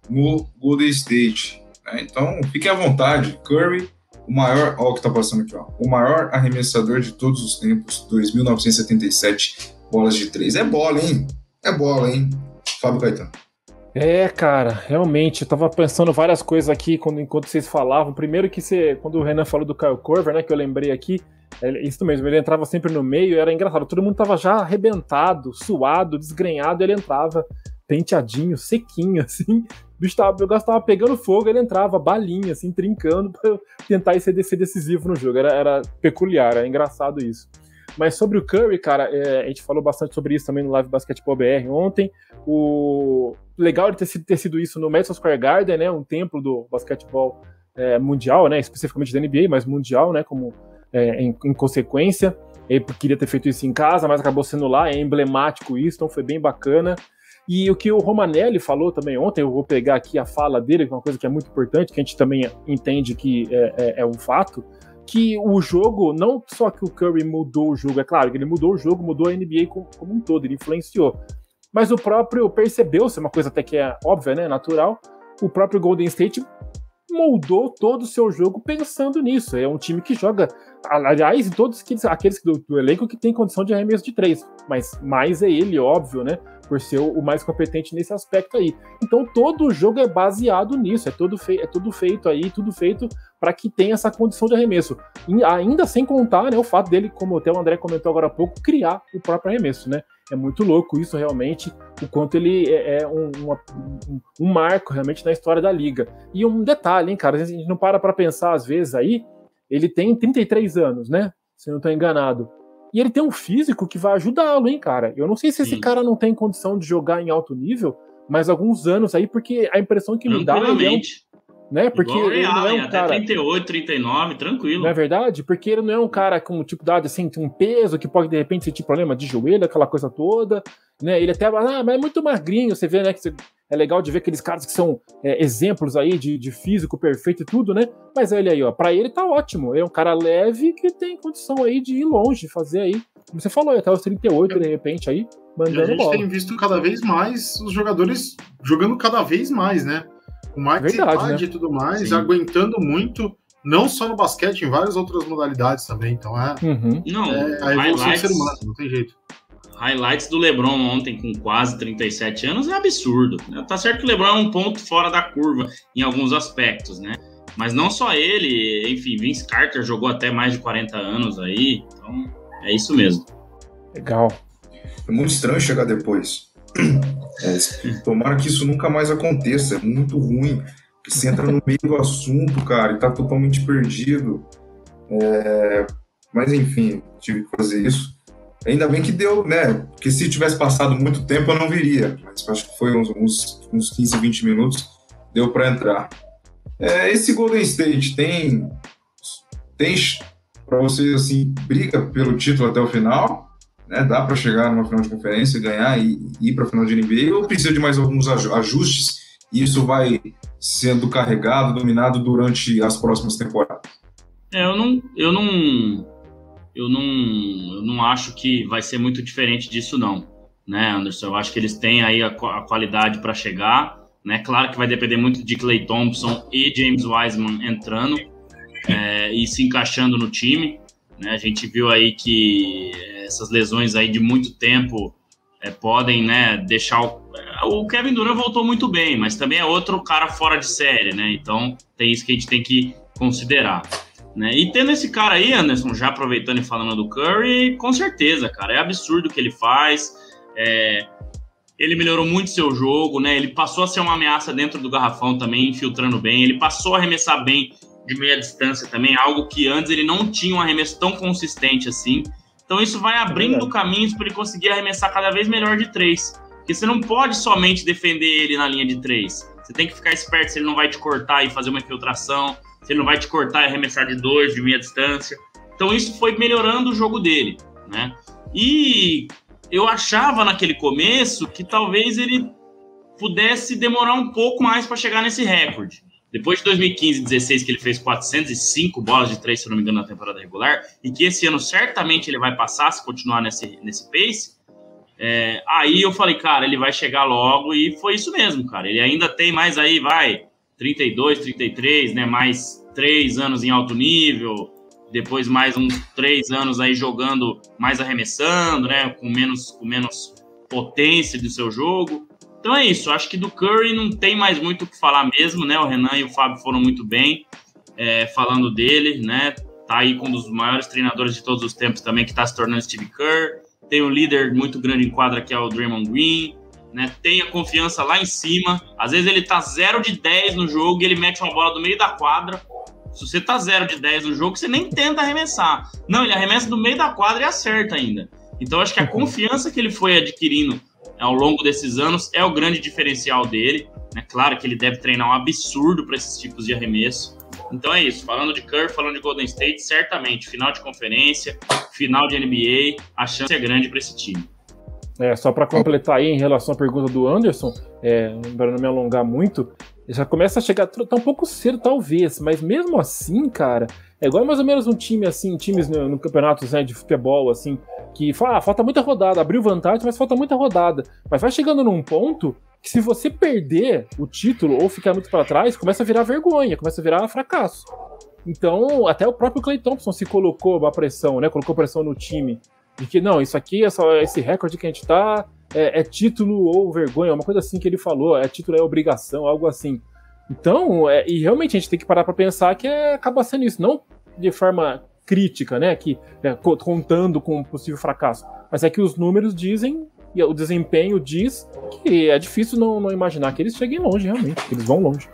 Speaker 4: no Golden State. É, então, fiquem à vontade. Curry, o maior, ó, o que tá passando aqui, ó, o maior arremessador de todos os tempos, 2.977 bolas de três. É bola, hein? É bola, hein? Fábio Caetano.
Speaker 2: É, cara, realmente, eu tava pensando várias coisas aqui quando, enquanto vocês falavam. Primeiro que você, quando o Renan falou do Kyle Corver, né, que eu lembrei aqui, isso mesmo, ele entrava sempre no meio, era engraçado, todo mundo tava já arrebentado, suado, desgrenhado, ele entrava penteadinho, sequinho, <laughs> assim, o bicho tava, o tava pegando fogo, ele entrava balinha, assim, trincando pra tentar ser, ser decisivo no jogo, era, era peculiar, era engraçado isso. Mas sobre o Curry, cara, é, a gente falou bastante sobre isso também no Live Basketball BR ontem. O legal de ter sido, ter sido isso no Madison Square Garden, né, um templo do basquetebol é, mundial, né, especificamente da NBA, mas mundial, né, como é, em, em, consequência. Ele queria ter feito isso em casa, mas acabou sendo lá, é emblemático isso, então foi bem bacana. E o que o Romanelli falou também ontem, eu vou pegar aqui a fala dele, que é uma coisa que é muito importante, que a gente também entende que é, é, é um fato, que o jogo, não só que o Curry mudou o jogo, é claro que ele mudou o jogo, mudou a NBA como, como um todo, ele influenciou. Mas o próprio percebeu-se, uma coisa até que é óbvia, né, natural, o próprio Golden State moldou todo o seu jogo pensando nisso. É um time que joga, aliás, todos aqueles, aqueles do, do elenco que tem condição de arremesso de três, mas mais é ele, óbvio, né? Por ser o mais competente nesse aspecto aí. Então todo o jogo é baseado nisso, é tudo, é tudo feito aí, tudo feito para que tenha essa condição de arremesso. E ainda sem contar né, o fato dele, como até o André comentou agora há pouco, criar o próprio arremesso, né? É muito louco isso realmente, o quanto ele é, é um, um, um, marco realmente na história da liga. E um detalhe, hein, cara, a gente não para para pensar às vezes aí, ele tem 33 anos, né? Se eu não estou enganado. E ele tem um físico que vai ajudá-lo, hein, cara? Eu não sei se esse Sim. cara não tem condição de jogar em alto nível, mas alguns anos aí, porque a impressão que me dá é um, né? Porque Igual ele não é um
Speaker 1: até cara 38, 39, tranquilo.
Speaker 2: Não é verdade? Porque ele não é um cara com tipo dado assim, um peso que pode de repente sentir problema de joelho, aquela coisa toda, né? Ele até, ah, mas é muito magrinho, você vê, né, que é legal de ver aqueles caras que são é, exemplos aí de, de físico perfeito e tudo, né? Mas ele aí, ó, para ele tá ótimo. Ele é um cara leve que tem condição aí de ir longe, fazer aí. Como você falou, até os 38 de repente aí, mandando
Speaker 3: a gente
Speaker 2: bola.
Speaker 3: tem visto cada vez mais os jogadores jogando cada vez mais, né? com mais Verdade, né? e tudo mais, Sim. aguentando muito, não só no basquete, em várias outras modalidades também. Então é,
Speaker 1: uhum. não, é a evolução do ser humano, não tem jeito. Highlights do LeBron ontem com quase 37 anos é absurdo. Tá certo que o LeBron é um ponto fora da curva em alguns aspectos, né? Mas não só ele, enfim, Vince Carter jogou até mais de 40 anos aí, então é isso mesmo.
Speaker 2: Legal.
Speaker 4: É muito estranho chegar depois. É, tomara que isso nunca mais aconteça. É muito ruim. Que você entra no meio do assunto, cara, e tá totalmente perdido. É, mas enfim, tive que fazer isso. Ainda bem que deu, né? Porque se tivesse passado muito tempo eu não viria. Mas acho que foi uns, uns, uns 15, 20 minutos, deu para entrar. É, esse Golden State tem. Tem para vocês assim, briga pelo título até o final? né, dá para chegar numa final de conferência, ganhar e, e ir para a final de NBA, ou precisa de mais alguns ajustes e isso vai sendo carregado, dominado durante as próximas temporadas?
Speaker 1: É, eu não, eu não, eu não, eu não acho que vai ser muito diferente disso não, né, Anderson? Eu acho que eles têm aí a, a qualidade para chegar, né? Claro que vai depender muito de Clay Thompson e James Wiseman entrando é, e se encaixando no time. Né? A gente viu aí que essas lesões aí de muito tempo é, podem né, deixar o, o Kevin Durant voltou muito bem, mas também é outro cara fora de série, né? Então tem isso que a gente tem que considerar. Né? E tendo esse cara aí, Anderson, já aproveitando e falando do Curry, com certeza, cara, é absurdo o que ele faz. É, ele melhorou muito seu jogo, né? Ele passou a ser uma ameaça dentro do garrafão também, infiltrando bem. Ele passou a arremessar bem de meia distância também, algo que antes ele não tinha um arremesso tão consistente assim. Então isso vai abrindo é caminhos para ele conseguir arremessar cada vez melhor de três. Porque você não pode somente defender ele na linha de três. Você tem que ficar esperto se ele não vai te cortar e fazer uma infiltração, ele não vai te cortar e arremessar de dois, de meia distância. Então isso foi melhorando o jogo dele, né? E eu achava naquele começo que talvez ele pudesse demorar um pouco mais para chegar nesse recorde. Depois de 2015 e 16, que ele fez 405 bolas de três, se não me engano, na temporada regular, e que esse ano certamente ele vai passar se continuar nesse, nesse pace, é, aí eu falei, cara, ele vai chegar logo, e foi isso mesmo, cara. Ele ainda tem mais aí, vai, 32, 33, né? Mais três anos em alto nível, depois mais uns três anos aí jogando, mais arremessando, né? Com menos, com menos potência do seu jogo. Então é isso, acho que do Curry não tem mais muito o que falar mesmo, né? O Renan e o Fábio foram muito bem é, falando dele, né? Tá aí com um dos maiores treinadores de todos os tempos também, que tá se tornando Steve Kerr. Tem um líder muito grande em quadra, que é o Draymond Green, né? Tem a confiança lá em cima. Às vezes ele tá 0 de 10 no jogo e ele mete uma bola do meio da quadra. Se você tá 0 de 10 no jogo, você nem tenta arremessar. Não, ele arremessa do meio da quadra e acerta ainda. Então acho que a confiança que ele foi adquirindo ao longo desses anos é o grande diferencial dele. É claro que ele deve treinar um absurdo para esses tipos de arremesso. Então é isso. Falando de Curry, falando de Golden State, certamente final de conferência, final de NBA, a chance é grande para esse time.
Speaker 2: É, só para completar aí em relação à pergunta do Anderson, é, para não me alongar muito, já começa a chegar, tá um pouco cedo talvez, mas mesmo assim, cara, é igual mais ou menos um time assim, times no, no campeonato né, de futebol, assim, que fala, ah, falta muita rodada, abriu vantagem, mas falta muita rodada. Mas vai chegando num ponto que se você perder o título ou ficar muito para trás, começa a virar vergonha, começa a virar fracasso. Então, até o próprio Clay Thompson se colocou uma pressão, né? Colocou pressão no time. De que, não, isso aqui, essa, esse recorde que a gente tá, é, é, título ou vergonha, uma coisa assim que ele falou, é título é obrigação, algo assim. Então, é, e realmente a gente tem que parar para pensar que é, acaba sendo isso, não de forma crítica, né, que é, contando com um possível fracasso, mas é que os números dizem e o desempenho diz que é difícil não, não imaginar que eles cheguem longe realmente, que eles vão longe.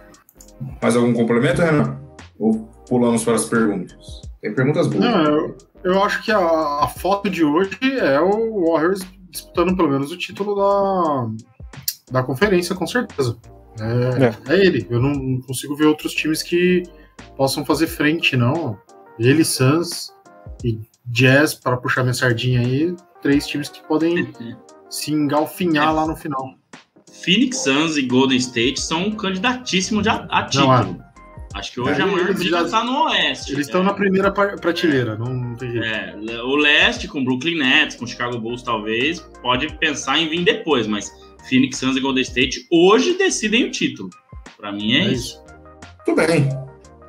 Speaker 4: Mais algum complemento, Renan? Ou pulamos para as perguntas? Tem perguntas boas.
Speaker 3: Não, eu, eu acho que a, a, foto de hoje é o Warriors disputando pelo menos o título da, da conferência, com certeza. É, é. é ele. Eu não consigo ver outros times que possam fazer frente, não. Ele, Suns e Jazz, para puxar minha sardinha aí, três times que podem <laughs> se engalfinhar é. lá no final.
Speaker 1: Phoenix Suns e Golden State são candidatíssimos a, a título. Não, é. Acho que hoje é, a maior briga está no Oeste.
Speaker 3: Eles estão é. na primeira prateleira, não, não tem jeito.
Speaker 1: É, o Leste, com Brooklyn Nets, com Chicago Bulls, talvez, pode pensar em vir depois, mas Phoenix Suns e Golden State hoje decidem o título. Para mim é, é isso.
Speaker 4: Tudo bem.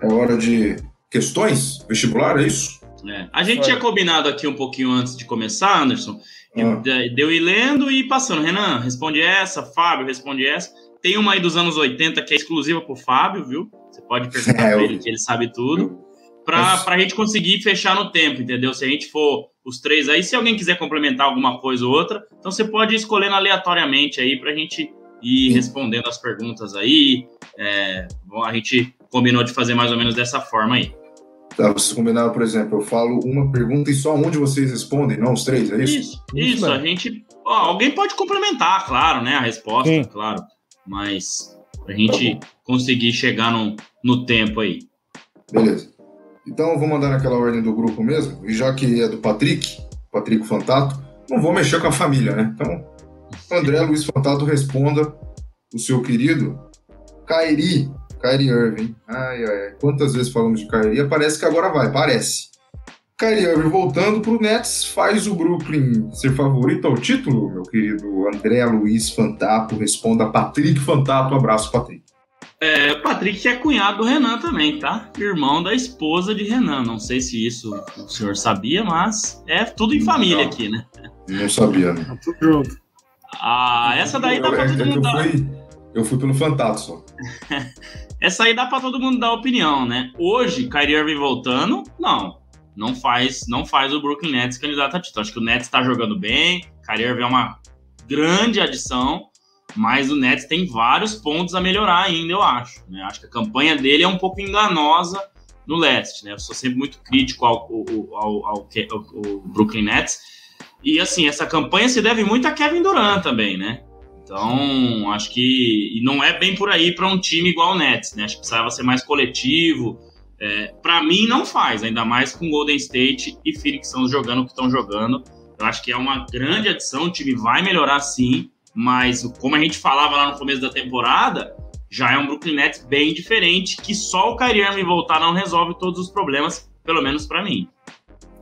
Speaker 4: É hora de questões? Vestibular, é isso?
Speaker 1: É. A gente tinha combinado aqui um pouquinho antes de começar, Anderson. Ah. Deu ir lendo e passando. Renan, responde essa. Fábio, responde essa. Tem uma aí dos anos 80 que é exclusiva pro Fábio, viu? Você pode perguntar é, pra ele que ele sabe tudo. Pra, Mas... pra gente conseguir fechar no tempo, entendeu? Se a gente for os três aí, se alguém quiser complementar alguma coisa ou outra, então você pode ir escolhendo aleatoriamente aí pra gente ir respondendo as perguntas aí. É, bom, a gente combinou de fazer mais ou menos dessa forma aí.
Speaker 4: Tá, vocês combinaram, por exemplo, eu falo uma pergunta e só onde vocês respondem, não os três, é isso?
Speaker 1: Isso, isso, a gente. Ó, alguém pode complementar, claro, né? A resposta, Sim. claro. Mas a gente tá conseguir chegar no, no tempo aí.
Speaker 4: Beleza. Então eu vou mandar naquela ordem do grupo mesmo, e já que é do Patrick, Patrick Fantato, não vou mexer com a família, né? Então, André Luiz Fantato responda o seu querido Kairi Kyrie Irving. Ai, ai, ai. Quantas vezes falamos de Kyrie? Parece que agora vai, parece. Kyrie Irving voltando pro Nets faz o Brooklyn ser favorito ao título, meu querido André Luiz Fantapo. Responda Patrick Fantapo. Abraço, Patrick.
Speaker 1: É, Patrick é cunhado do Renan também, tá? Irmão da esposa de Renan. Não sei se isso o senhor sabia, mas é tudo em família Não, aqui, né?
Speaker 4: Não sabia, né? Tá tudo junto.
Speaker 1: Ah, essa daí dá pra todo mundo.
Speaker 4: É eu, fui, eu fui pelo Fantato só. <laughs>
Speaker 1: Essa aí dá para todo mundo dar opinião, né? Hoje, Kyrie Irving voltando, não. Não faz, não faz o Brooklyn Nets candidato a título. Acho que o Nets está jogando bem, Kyrie Irving é uma grande adição, mas o Nets tem vários pontos a melhorar ainda, eu acho. Né? Acho que a campanha dele é um pouco enganosa no leste, né? Eu sou sempre muito crítico ao, ao, ao, ao, Brooklyn Nets. E assim, essa campanha se deve muito a Kevin Durant também, né? Então, acho que e não é bem por aí para um time igual o Nets, né? Acho que precisava ser mais coletivo, É, para mim não faz, ainda mais com Golden State e Phoenix Suns jogando o que estão jogando. Eu acho que é uma grande adição, o time vai melhorar sim, mas como a gente falava lá no começo da temporada, já é um Brooklyn Nets bem diferente, que só o Kyrie Irving voltar não resolve todos os problemas, pelo menos para mim.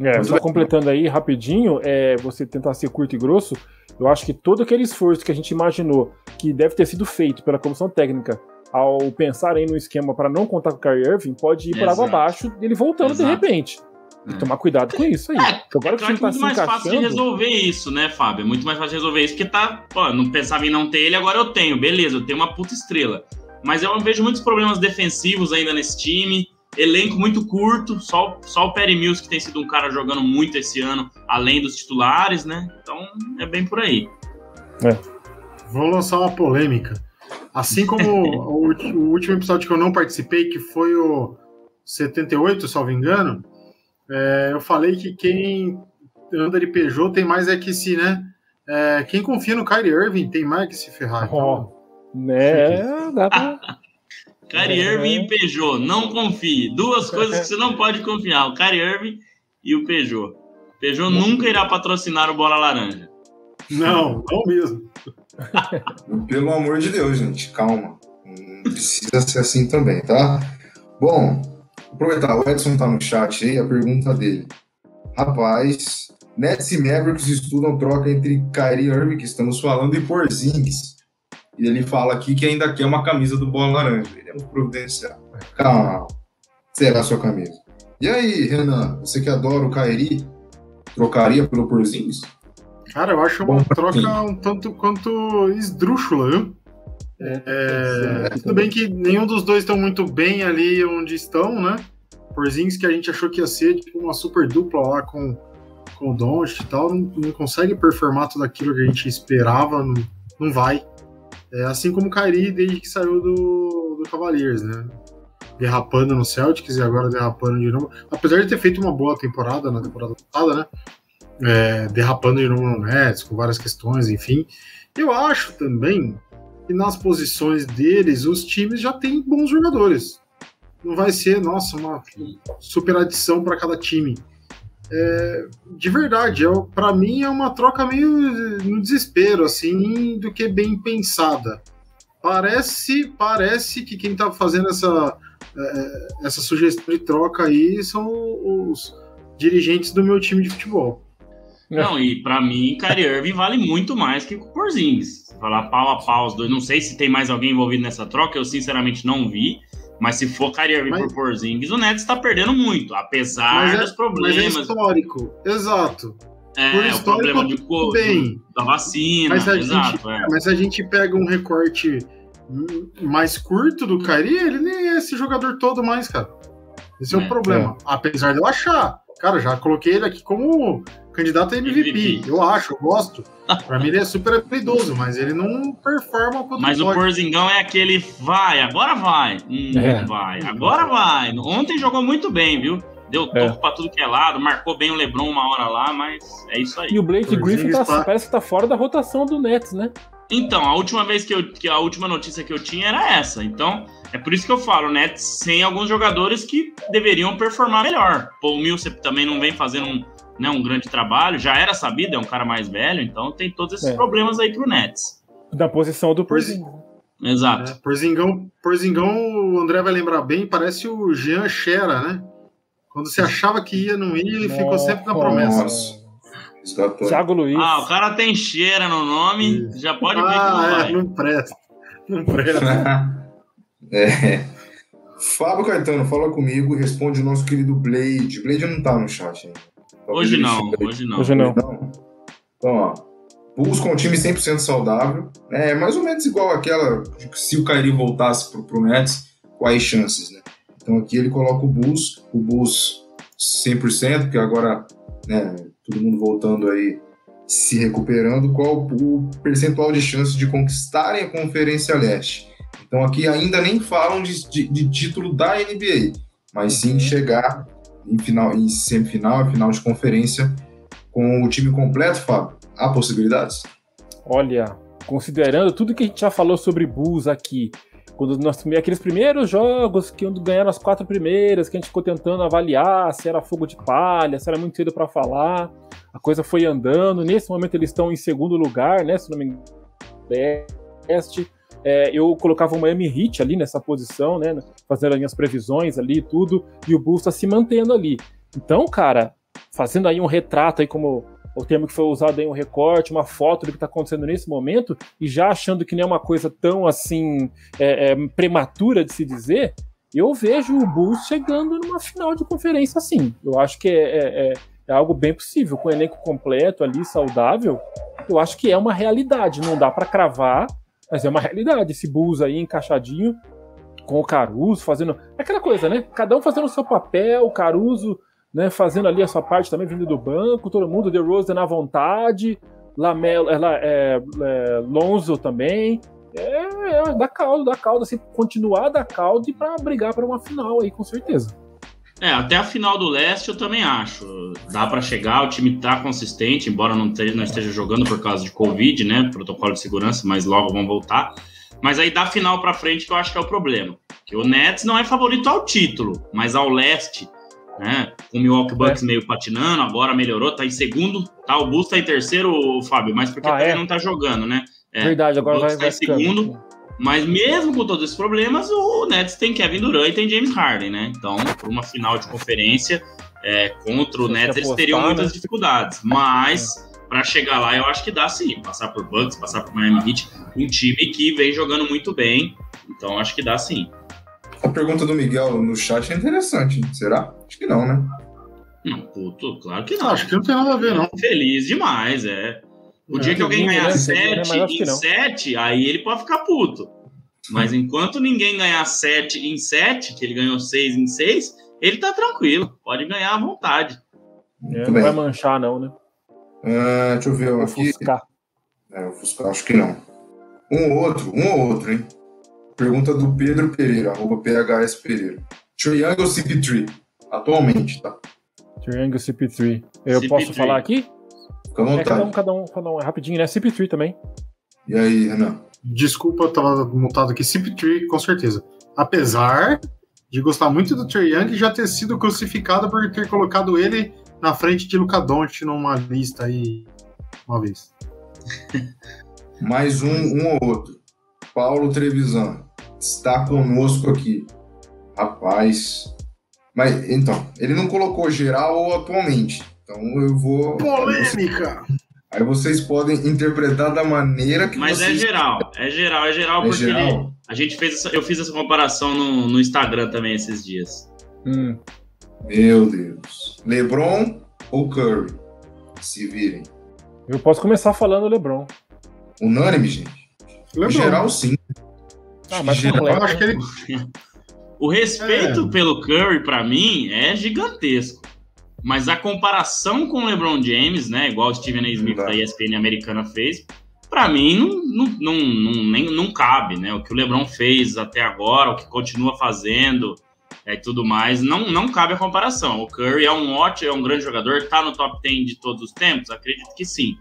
Speaker 2: É, só completando aí rapidinho, é, você tentar ser curto e grosso, eu acho que todo aquele esforço que a gente imaginou que deve ter sido feito pela comissão técnica ao pensar em um esquema para não contar com o Kyrie Irving, pode ir para água abaixo, ele voltando Exato. de repente. E é. tomar cuidado com isso aí. É,
Speaker 1: Agora é que eu acho tá muito mais encaixando... fácil de resolver isso, né, Fábio? É muito mais fácil de resolver isso, porque tá, pô, não pensava em não ter ele, agora eu tenho, beleza, eu tenho uma puta estrela. Mas eu vejo muitos problemas defensivos ainda nesse time elenco muito curto, só, só o Perry Mills que tem sido um cara jogando muito esse ano, além dos titulares, né? Então é bem por aí.
Speaker 3: É. Vou lançar uma polêmica. Assim como o, o, último episódio que eu não participei, que foi o 78, salvo engano, é, eu falei que quem anda de Peugeot tem mais é que se, né? É, quem confia no Kyrie Irving tem mais que se ferrar. Então,
Speaker 2: oh, né? Dá pra... <laughs>
Speaker 1: Kyrie é. Irving e Peugeot, não confie. Duas coisas que você não pode confiar: o Kyrie Irving e o Peugeot. Peugeot nunca irá patrocinar o Bola Laranja.
Speaker 3: Não, não mesmo.
Speaker 4: Pelo amor de Deus, gente, calma. Não precisa ser assim também, tá? Bom, aproveitar, o Edson tá no chat aí, a pergunta dele. Rapaz, Nets e Mavericks estudam troca entre Kyrie Irving, que estamos falando, e Porzingis. E ele fala aqui que ainda quer uma camisa do Bola Laranja. Ele é um providencial. Calma. Será sua camisa. E aí, Renan, você que adora o Kairi, trocaria pelo Porzingis?
Speaker 3: Cara, eu acho uma Bom, troca sim. um tanto quanto esdrúxula, viu? É, é, tudo bem que nenhum dos dois estão muito bem ali onde estão, né? Porzingis que a gente achou que ia ser tipo, uma super dupla lá com, com o Doncic e tal, não, não consegue performar tudo aquilo que a gente esperava, não, não vai. É, assim como o Kyrie desde que saiu do, do Cavaliers, né? Derrapando no Celtics e agora derrapando de novo. Apesar de ter feito uma boa temporada na temporada passada, né? É, derrapando de novo no com várias questões, enfim. Eu acho também que nas posições deles, os times já têm bons jogadores. Não vai ser, nossa, uma super adição para cada time. É, de verdade, é, para mim é uma troca meio no desespero, assim, do que bem pensada. Parece, parece que quem está fazendo essa, é, essa sugestão de troca aí são os dirigentes do meu time de futebol.
Speaker 1: Não, e para mim, Kyrie Irving vale muito mais que o Porzingis. Falar pau a pau os dois. Não sei se tem mais alguém envolvido nessa troca, eu sinceramente não vi. Mas se for Kyrie Irving mas... por Porzingis, o Nets está perdendo muito, apesar é, dos problemas. Mas
Speaker 3: é histórico, exato.
Speaker 1: É, por histórico, o problema de cor, da vacina, mas exato. Gente, é.
Speaker 3: Mas a gente pega um recorte mais curto do Kyrie, ele nem é esse jogador todo mais, cara. Esse é, é o problema. É. Apesar de eu achar. Cara, já coloquei ele aqui como candidato a MVP. MVP. Eu acho, eu gosto. Pra mim ele é super habilidoso, mas ele não performa quando
Speaker 1: Mas pode. o Porzingão é aquele vai, agora vai. Hum, é. vai, agora vai. Ontem jogou muito bem, viu? Deu é. toco pra tudo que é lado, marcou bem o Lebron uma hora lá, mas é isso aí.
Speaker 2: E o Blake Griffin tá, parece que tá fora da rotação do Nets, né?
Speaker 1: Então, a última vez que eu. Que a última notícia que eu tinha era essa. Então, é por isso que eu falo, Nets sem alguns jogadores que deveriam performar melhor. Paul Millsap também não vem fazendo um né, um grande trabalho, já era sabido, é um cara mais velho, então tem todos esses é. problemas aí pro Nets.
Speaker 2: Da posição do Porzingão.
Speaker 1: Exato.
Speaker 3: É, Porzingão, Porzingão, o André vai lembrar bem, parece o Jean Xera, né? Quando você achava que ia, não ia, ele ficou sempre na promessa. Nossa.
Speaker 2: Thiago Luiz.
Speaker 1: Ah, o cara tem cheira no nome, Isso. já pode ver ah, que não
Speaker 3: é, vai. Não presta. Não presta. <laughs>
Speaker 4: é. Fábio Caetano, fala comigo e responde o nosso querido Blade. Blade não tá no chat ainda.
Speaker 1: Hoje não, hoje não.
Speaker 2: Hoje não.
Speaker 4: Então, ó, Bulls com um time 100% saudável. É mais ou menos igual aquela de se o Kyrie voltasse pro, pro Nets, quais chances, né? Então aqui ele coloca o Bulls, o Bulls 100%, porque agora, né, todo mundo voltando aí, se recuperando, qual o percentual de chances de conquistarem a Conferência Leste. Então aqui ainda nem falam de, de, de título da NBA, mas sim uhum. chegar em final, em semifinal, final de conferência, com o time completo, Fábio? Há possibilidades?
Speaker 2: Olha, considerando tudo que a gente já falou sobre Bulls aqui, quando nós aqueles primeiros jogos que ganharam as quatro primeiras, que a gente ficou tentando avaliar se era fogo de palha, se era muito cedo para falar. A coisa foi andando. Nesse momento eles estão em segundo lugar, né? Se não me engano, é, eu colocava o Miami Heat ali nessa posição, né? Fazendo as minhas previsões ali e tudo, e o Bulls está se mantendo ali. Então, cara, fazendo aí um retrato aí como o termo que foi usado aí, um recorte, uma foto do que está acontecendo nesse momento, e já achando que não é uma coisa tão assim é, é, prematura de se dizer, eu vejo o Bulls chegando numa final de conferência assim. Eu acho que é, é, é, é algo bem possível, com o elenco completo ali, saudável. Eu acho que é uma realidade, não dá para cravar, mas é uma realidade. Esse Bulls aí encaixadinho com o Caruso, fazendo aquela coisa, né? Cada um fazendo o seu papel, o Caruso né, fazendo ali a sua parte também, vindo do banco, todo mundo, The Rose na vontade, Lamelo, é, é, é, Lonzo também. É, é da caldo, da caldo, assim, continuar da caldo para brigar para uma final aí, com certeza.
Speaker 1: É, até a final do leste eu também acho. Dá para chegar, o time tá consistente, embora não esteja, não esteja jogando por causa de Covid, né? Protocolo de segurança, mas logo vão voltar. Mas aí da final para frente que eu acho que é o problema. Que o Nets não é favorito ao título, mas ao leste né? Com o Milwaukee Bucks é. meio patinando, agora melhorou, tá em segundo, tá? O Bulls tá em terceiro, Fábio, mas porque ah, também é? não tá jogando, né?
Speaker 2: É, Verdade, agora vai,
Speaker 1: tá em segundo. Mas mesmo com todos esses problemas, o Nets tem Kevin Durant e tem James Harden, né? Então, por uma final de conferência é, contra o Nets, eles teriam muitas dificuldades. Mas é. para chegar lá, eu acho que dá sim. Passar por Bucks, passar por Miami Heat, um time que vem jogando muito bem. Então, acho que dá sim.
Speaker 4: A pergunta do Miguel no chat é interessante. Será? Acho que não, né?
Speaker 1: Não, puto, claro que não.
Speaker 3: Acho que não tem nada a ver, não.
Speaker 1: Feliz demais, é. O dia que alguém ganhar 7 né? em 7, aí ele pode ficar puto. Mas enquanto ninguém ganhar 7 em 7, que ele ganhou 6 em 6, ele tá tranquilo. Pode ganhar à vontade.
Speaker 2: É, não vai manchar, não, né?
Speaker 4: Uh, deixa eu ver. Vai aqui. Ofuscar. É, ofuscar, acho que não. Um ou outro, um ou outro, hein? Pergunta do Pedro Pereira, arroba PHS Pereira. Triangle CP3, atualmente, tá?
Speaker 2: Triangle CP3. Eu CP3. posso falar aqui?
Speaker 4: Fica à vontade. É,
Speaker 2: cada um, cada um, cada um. É rapidinho, né? CP3 também.
Speaker 4: E aí, Renan?
Speaker 3: Desculpa, eu tava montado aqui. CP3, com certeza. Apesar de gostar muito do Trey Young e já ter sido crucificado por ter colocado ele na frente de Luca Doncic numa lista aí uma vez. <laughs>
Speaker 4: Mais um, um ou outro. Paulo Trevisan está conosco aqui. Rapaz. Mas, então, ele não colocou geral ou atualmente. Então eu vou.
Speaker 3: Polêmica!
Speaker 4: Aí vocês podem interpretar da maneira que
Speaker 1: Mas
Speaker 4: é vocês...
Speaker 1: é geral, é geral, é geral, é porque geral? A gente fez essa, eu fiz essa comparação no, no Instagram também esses dias.
Speaker 2: Hum.
Speaker 4: Meu Deus. LeBron ou Curry? Se virem.
Speaker 2: Eu posso começar falando LeBron.
Speaker 4: Unânime, gente. LeBron. Em geral, sim.
Speaker 2: Ah, mas geral, eu acho que ele. <laughs>
Speaker 1: O respeito é. pelo Curry, para mim, é gigantesco. Mas a comparação com o LeBron James, né, igual o Steven A. Smith da ESPN americana fez, para mim não, não, não, não, nem, não cabe, né? O que o LeBron fez até agora, o que continua fazendo é, e tudo mais, não, não cabe a comparação. O Curry é um ótimo, é um grande jogador, tá no top 10 de todos os tempos? Acredito que sim.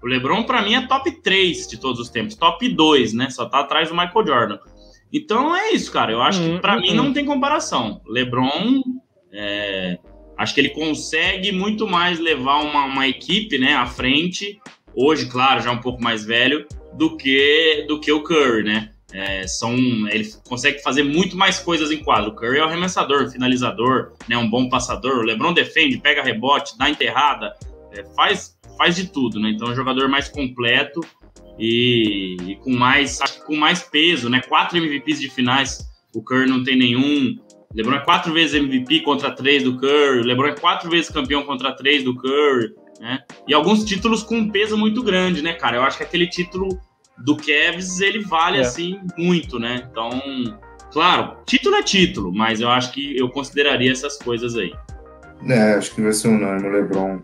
Speaker 1: O LeBron, para mim, é top 3 de todos os tempos, top 2, né? Só tá atrás do Michael Jordan. Então é isso, cara. Eu acho que uhum, para mim não uhum. tem comparação. LeBron, é, acho que ele consegue muito mais levar uma, uma, equipe, né, à frente. Hoje, claro, já um pouco mais velho do que do que o Curry, né? É, são, ele consegue fazer muito mais coisas em quadro. O Curry é o arremessador, finalizador, né, um bom passador. O LeBron defende, pega rebote, dá enterrada, é, faz faz de tudo, né? Então é um jogador mais completo e, e, com mais com mais peso, né? Quatro MVPs de finais, o Curry não tem nenhum. O LeBron é quatro vezes MVP contra três do Curry. O LeBron é quatro vezes campeão contra três do Curry, né? E alguns títulos com um peso muito grande, né, cara? Eu acho que aquele título do Cavs ele vale é. assim muito, né? Então, claro, título é título, mas eu acho que eu consideraria essas coisas aí.
Speaker 4: É, acho que vai ser unânime o LeBron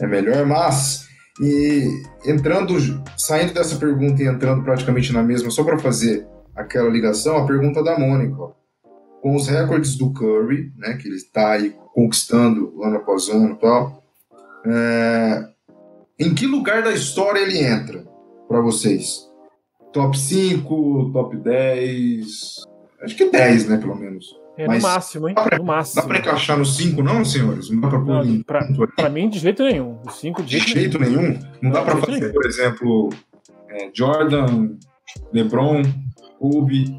Speaker 4: é melhor, mas e entrando, saindo dessa pergunta e entrando praticamente na mesma, só para fazer aquela ligação, a pergunta da Mônica, ó. Com os recordes do Curry, né, que ele está aí conquistando ano após ano, tal, é, em que lugar da história ele entra para vocês? top 5, top 10. Acho que 10, né, pelo menos.
Speaker 2: É, Mas no máximo, hein?
Speaker 4: Pra,
Speaker 2: no máximo.
Speaker 4: Dá pra encaixar no 5, não, senhores? Não dá pra pôr
Speaker 2: não, pra, pra, mim, de jeito nenhum. O 5 de,
Speaker 4: de jeito, nenhum. nenhum. Não, não dá pra fazer, nenhum. por exemplo, é, Jordan, LeBron, Kobe,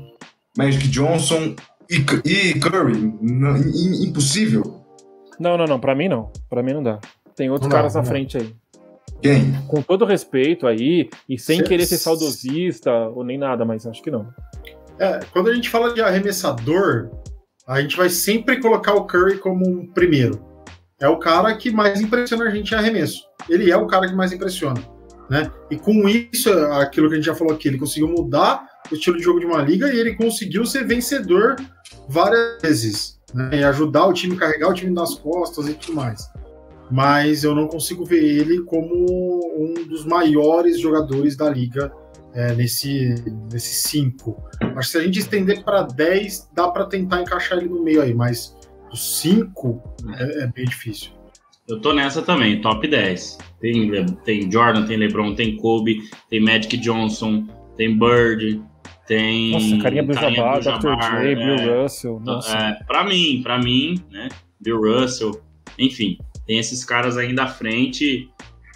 Speaker 4: Magic Johnson e, e Curry. Não, impossível.
Speaker 2: Não, não, não. Pra mim, não. Pra mim, não dá. Tem outros não, caras na frente aí.
Speaker 4: Quem?
Speaker 2: Com todo respeito aí, e sem Cê... querer ser saudosista ou nem nada, mas acho que não.
Speaker 3: É, quando a gente fala de arremessador, a gente vai sempre colocar o Curry como um primeiro. É o cara que mais impressiona a gente em arremesso. Ele é o cara que mais impressiona. Né? E com isso, aquilo que a gente já falou aqui, ele conseguiu mudar o estilo de jogo de uma liga e ele conseguiu ser vencedor várias vezes. Né? E ajudar o time, carregar o time nas costas e tudo mais. Mas eu não consigo ver ele como um dos maiores jogadores da liga é, nesse, nesse 5. Acho que se a gente estender para 10, dá para tentar encaixar ele no meio aí, mas o 5 é, é, bem difícil.
Speaker 1: Eu tô nessa também, top 10. Tem, tem Jordan, tem LeBron, tem Kobe, tem Magic Johnson, tem Bird, tem.
Speaker 2: Nossa, Carinha Bujabá, Dr. J, é, Bill Russell. Nossa.
Speaker 1: É, pra mim, pra mim, né? Bill Russell, enfim, tem esses caras ainda à frente.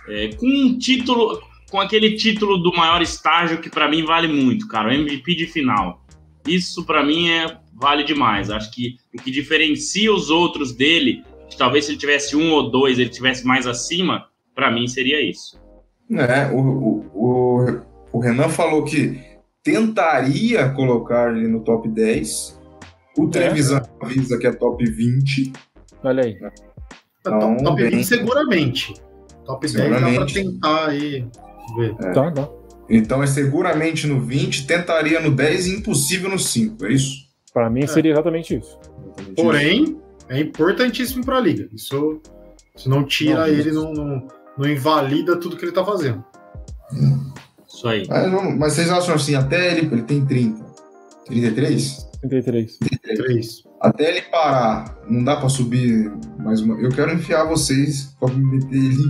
Speaker 1: É, com um título, com aquele título do maior estágio que para mim vale muito, cara, o MVP de final. Isso para mim é vale demais. Acho que o que diferencia os outros dele, talvez se ele tivesse um ou dois, ele tivesse mais acima, para mim seria isso.
Speaker 4: É, o, o, o, o, Renan falou que tentaria colocar ele no top 10. O Trevisan é. avisa que é top 20.
Speaker 2: Olha aí.
Speaker 3: Então, top 20 bem... seguramente. Top 10 dá pra tentar aí
Speaker 4: é. Tá, tá. Então é seguramente no 20, tentaria no 10 e impossível no 5, é isso?
Speaker 2: Para mim é. seria exatamente isso.
Speaker 3: Porém, isso. É importantíssimo para a liga. Isso, isso não tira não, ele, não, não, não, invalida tudo que ele tá fazendo.
Speaker 1: Isso aí.
Speaker 4: Mas, mas, vocês acham assim, até ele, ele tem 30, 33?
Speaker 2: 33.
Speaker 4: 33. Até ele parar, não dá para subir mais uma. Eu quero enfiar vocês para meter ele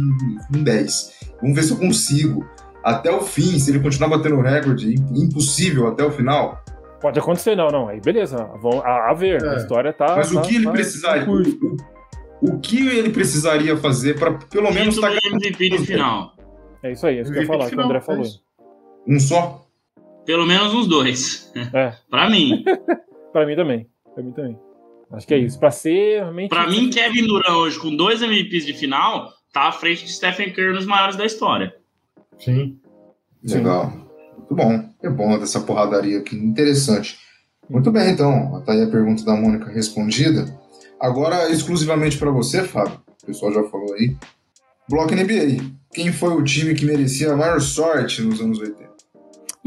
Speaker 4: em 10. Vamos ver se eu consigo. Até o fim, se ele continuar batendo o recorde, impossível até o final.
Speaker 2: Pode acontecer, não, não. Aí beleza. Vão, a, a ver, é. a história tá.
Speaker 4: Mas
Speaker 2: tá,
Speaker 4: o que ele tá precisaria. O, o, que ele precisaria fazer para pelo menos estar
Speaker 1: tá MVP de final?
Speaker 2: É isso aí, é isso que eu ia falar, que o André falou.
Speaker 4: É um só?
Speaker 1: Pelo menos uns dois. É. <laughs> para mim. <laughs>
Speaker 2: para mim também. Para mim também. Acho que é isso. Para ser realmente.
Speaker 1: Para mim, Kevin Durant hoje com dois MVPs de final tá à frente de Stephen Curry nos maiores da história.
Speaker 3: Sim.
Speaker 4: Legal. Muito bom. É bom dessa porradaria aqui. Interessante. Muito bem, então. Tá aí a pergunta da Mônica respondida. Agora, exclusivamente para você, Fábio. O pessoal já falou aí. Bloco NBA. Quem foi o time que merecia a maior sorte nos anos 80?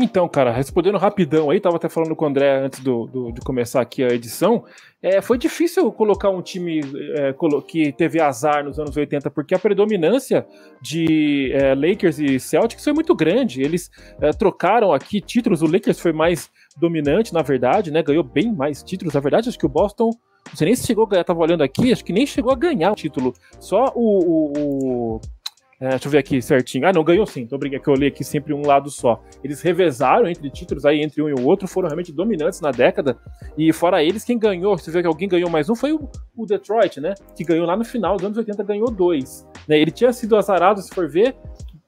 Speaker 2: Então, cara, respondendo rapidão aí, tava até falando com o André antes do, do de começar aqui a edição. É, foi difícil colocar um time é, que teve azar nos anos 80, porque a predominância de é, Lakers e Celtics foi muito grande. Eles é, trocaram aqui títulos, o Lakers foi mais dominante, na verdade, né? Ganhou bem mais títulos. Na verdade, acho que o Boston. Não sei nem se chegou a ganhar, tava olhando aqui, acho que nem chegou a ganhar o título. Só o, o, o é, deixa eu ver aqui certinho. Ah, não, ganhou sim. Tô brincando que eu olhei aqui sempre um lado só. Eles revezaram entre títulos aí, entre um e o outro, foram realmente dominantes na década. E fora eles, quem ganhou, se vê que alguém ganhou mais um, foi o, o, Detroit, né? Que ganhou lá no final dos anos 80, ganhou dois. Né? Ele tinha sido azarado, se for ver,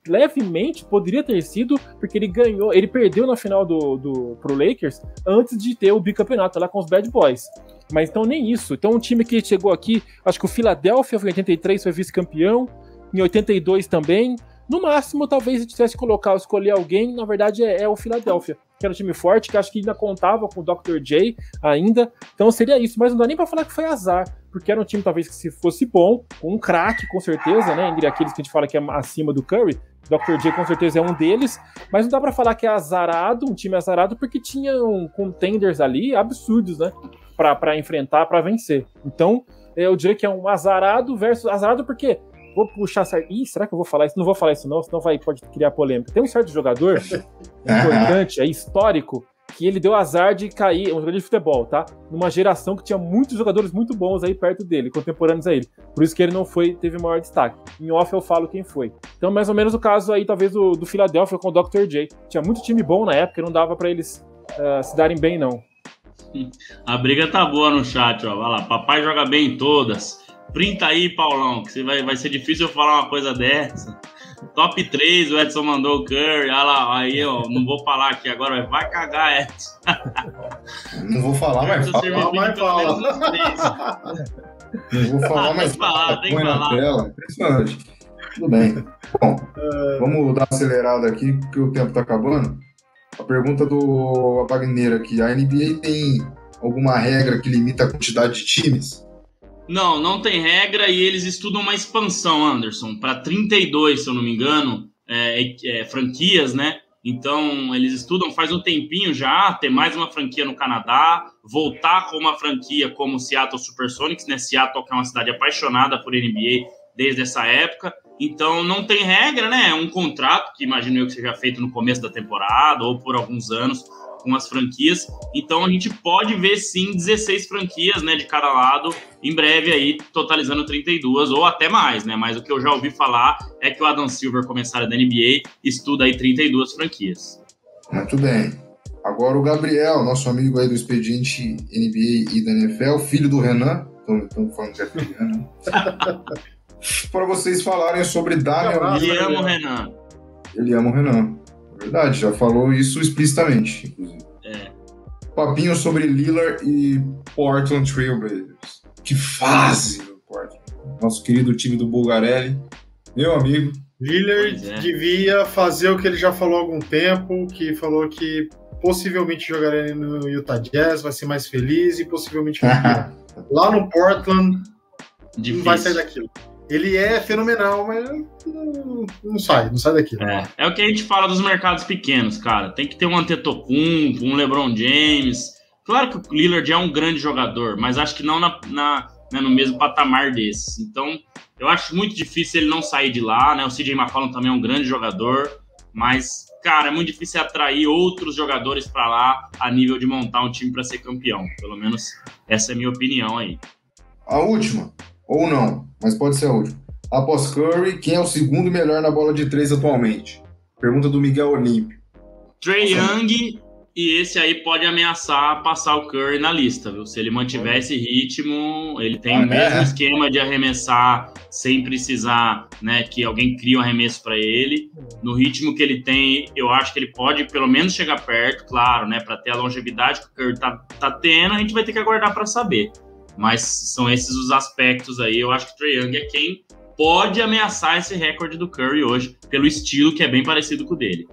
Speaker 2: levemente poderia ter sido, porque ele ganhou, ele perdeu na final do, do pro Lakers antes de ter o bicampeonato lá com os Bad Boys. Mas então nem isso. Então um time que chegou aqui, acho que o Philadelphia foi 83, foi vice-campeão em 82 também. No máximo, talvez se tivesse que colocar, escolher alguém, na verdade é, é, o Philadelphia, que era um time forte, que acho que ainda contava com o Dr. J ainda. Então seria isso, mas não dá nem para falar que foi azar, porque era um time talvez que se fosse bom, um craque com certeza, né, entre aqueles que a gente fala que é acima do Curry, Dr. J com certeza é um deles, mas não dá para falar que é azarado, um time azarado, porque tinham contenders ali absurdos, né, para enfrentar, para vencer. Então, eu diria que é um azarado versus azarado porque vou puxar certo. Ih, será que eu vou falar isso? Não vou falar isso, não, senão vai, pode criar polêmica. Tem um certo jogador <laughs> importante, é histórico, que ele deu azar de cair, um jogador de futebol, tá? Numa geração que tinha muitos jogadores muito bons aí perto dele, contemporâneos a ele. Por isso que ele não foi, teve maior destaque. Em off eu falo quem foi. Então, mais ou menos o caso aí, talvez, do, do Philadelphia com o Dr. J. Tinha muito time bom na época, não dava para eles uh, se darem bem, não.
Speaker 1: A briga tá boa no chat, ó. Vai lá, papai joga bem em todas. Printa aí, Paulão, que vai, vai ser difícil eu falar uma coisa dessa. Top 3, o Edson mandou o Curry. Olha lá, aí, ó. Não vou falar aqui agora, vai cagar, Edson.
Speaker 4: Não vou falar, mas fala.
Speaker 3: Mas fala.
Speaker 4: Não vou falar,
Speaker 1: Ah,
Speaker 4: mas
Speaker 1: falar, tem que falar.
Speaker 4: tela. Impressionante. Tudo bem. Bom, vamos dar uma acelerada aqui, porque o tempo tá acabando. A pergunta do Wagner aqui. A NBA tem alguma regra que limita a quantidade de times?
Speaker 1: Não, não tem regra e eles estudam uma expansão, Anderson, para 32, se eu não me engano, é, é, franquias, né? Então, eles estudam faz um tempinho já, ter mais uma franquia no Canadá, voltar com uma franquia como Seattle Supersonics, né? Seattle que é uma cidade apaixonada por NBA desde essa época. Então, não tem regra, né? É um contrato que imagino eu que seja feito no começo da temporada ou por alguns anos com as franquias. Então, a gente pode ver sim 16 franquias, né, de cada lado em breve aí, totalizando 32 ou até mais, né? Mas o que eu já ouvi falar é que o Adam Silver, comissário da NBA, estuda aí 32 franquias.
Speaker 4: Muito bem. Agora o Gabriel, nosso amigo aí do expediente NBA e da NFL, filho do Renan. Estamos falando que é filho do Renan. <laughs> Para vocês falarem sobre Damian
Speaker 3: abraço,
Speaker 1: E
Speaker 4: Lillard.
Speaker 1: amo o Renan.
Speaker 4: Ele ama o Renan. É Verdade, já falou isso explicitamente, inclusive.
Speaker 1: É.
Speaker 4: Papinho sobre Lillard e Portland Trailblazers. Que fase do Portland. Nosso querido time do Bulgarelli. Meu amigo.
Speaker 3: Lillard
Speaker 1: é.
Speaker 3: devia fazer o que ele já falou há algum tempo, que falou que possivelmente jogaria no Utah Jazz, vai ser mais feliz e possivelmente. <laughs> Lá no Portland não vai sair
Speaker 1: Difícil.
Speaker 3: daquilo. Ele é fenomenal, mas não, não sai, não sai daquilo.
Speaker 1: É, é o que a gente fala dos mercados pequenos, cara. Tem que ter um Antetokounmpo, um LeBron James. Claro que o Lillard é um grande jogador, mas acho que não na, na- né, no mesmo patamar desses. Então, eu acho muito difícil ele não sair de lá, né? O CJ McCollum também é um grande jogador, mas, cara, é muito difícil atrair outros jogadores pra lá a nível de montar um time pra ser campeão. Pelo menos essa é a minha opinião aí.
Speaker 4: A última, ou não, mas pode ser a última. Após Curry, quem é o segundo melhor na bola de três atualmente? Pergunta do Miguel Olímpio.
Speaker 1: Trey. Young e esse aí pode ameaçar passar o Curry na lista, viu? Se ele mantiver esse ritmo, ele tem
Speaker 4: Ah,
Speaker 1: o mesmo
Speaker 4: né?
Speaker 1: esquema de arremessar sem precisar, né, que alguém crie um arremesso para ele. No ritmo que ele tem, eu acho que ele pode pelo menos chegar perto, claro, né, para ter a longevidade que o Curry tá, tá tendo, a gente vai ter que aguardar para saber. Mas são esses os aspectos aí. Eu acho que o Trey Young é quem pode ameaçar esse recorde do Curry hoje, pelo estilo que é bem parecido com o dele.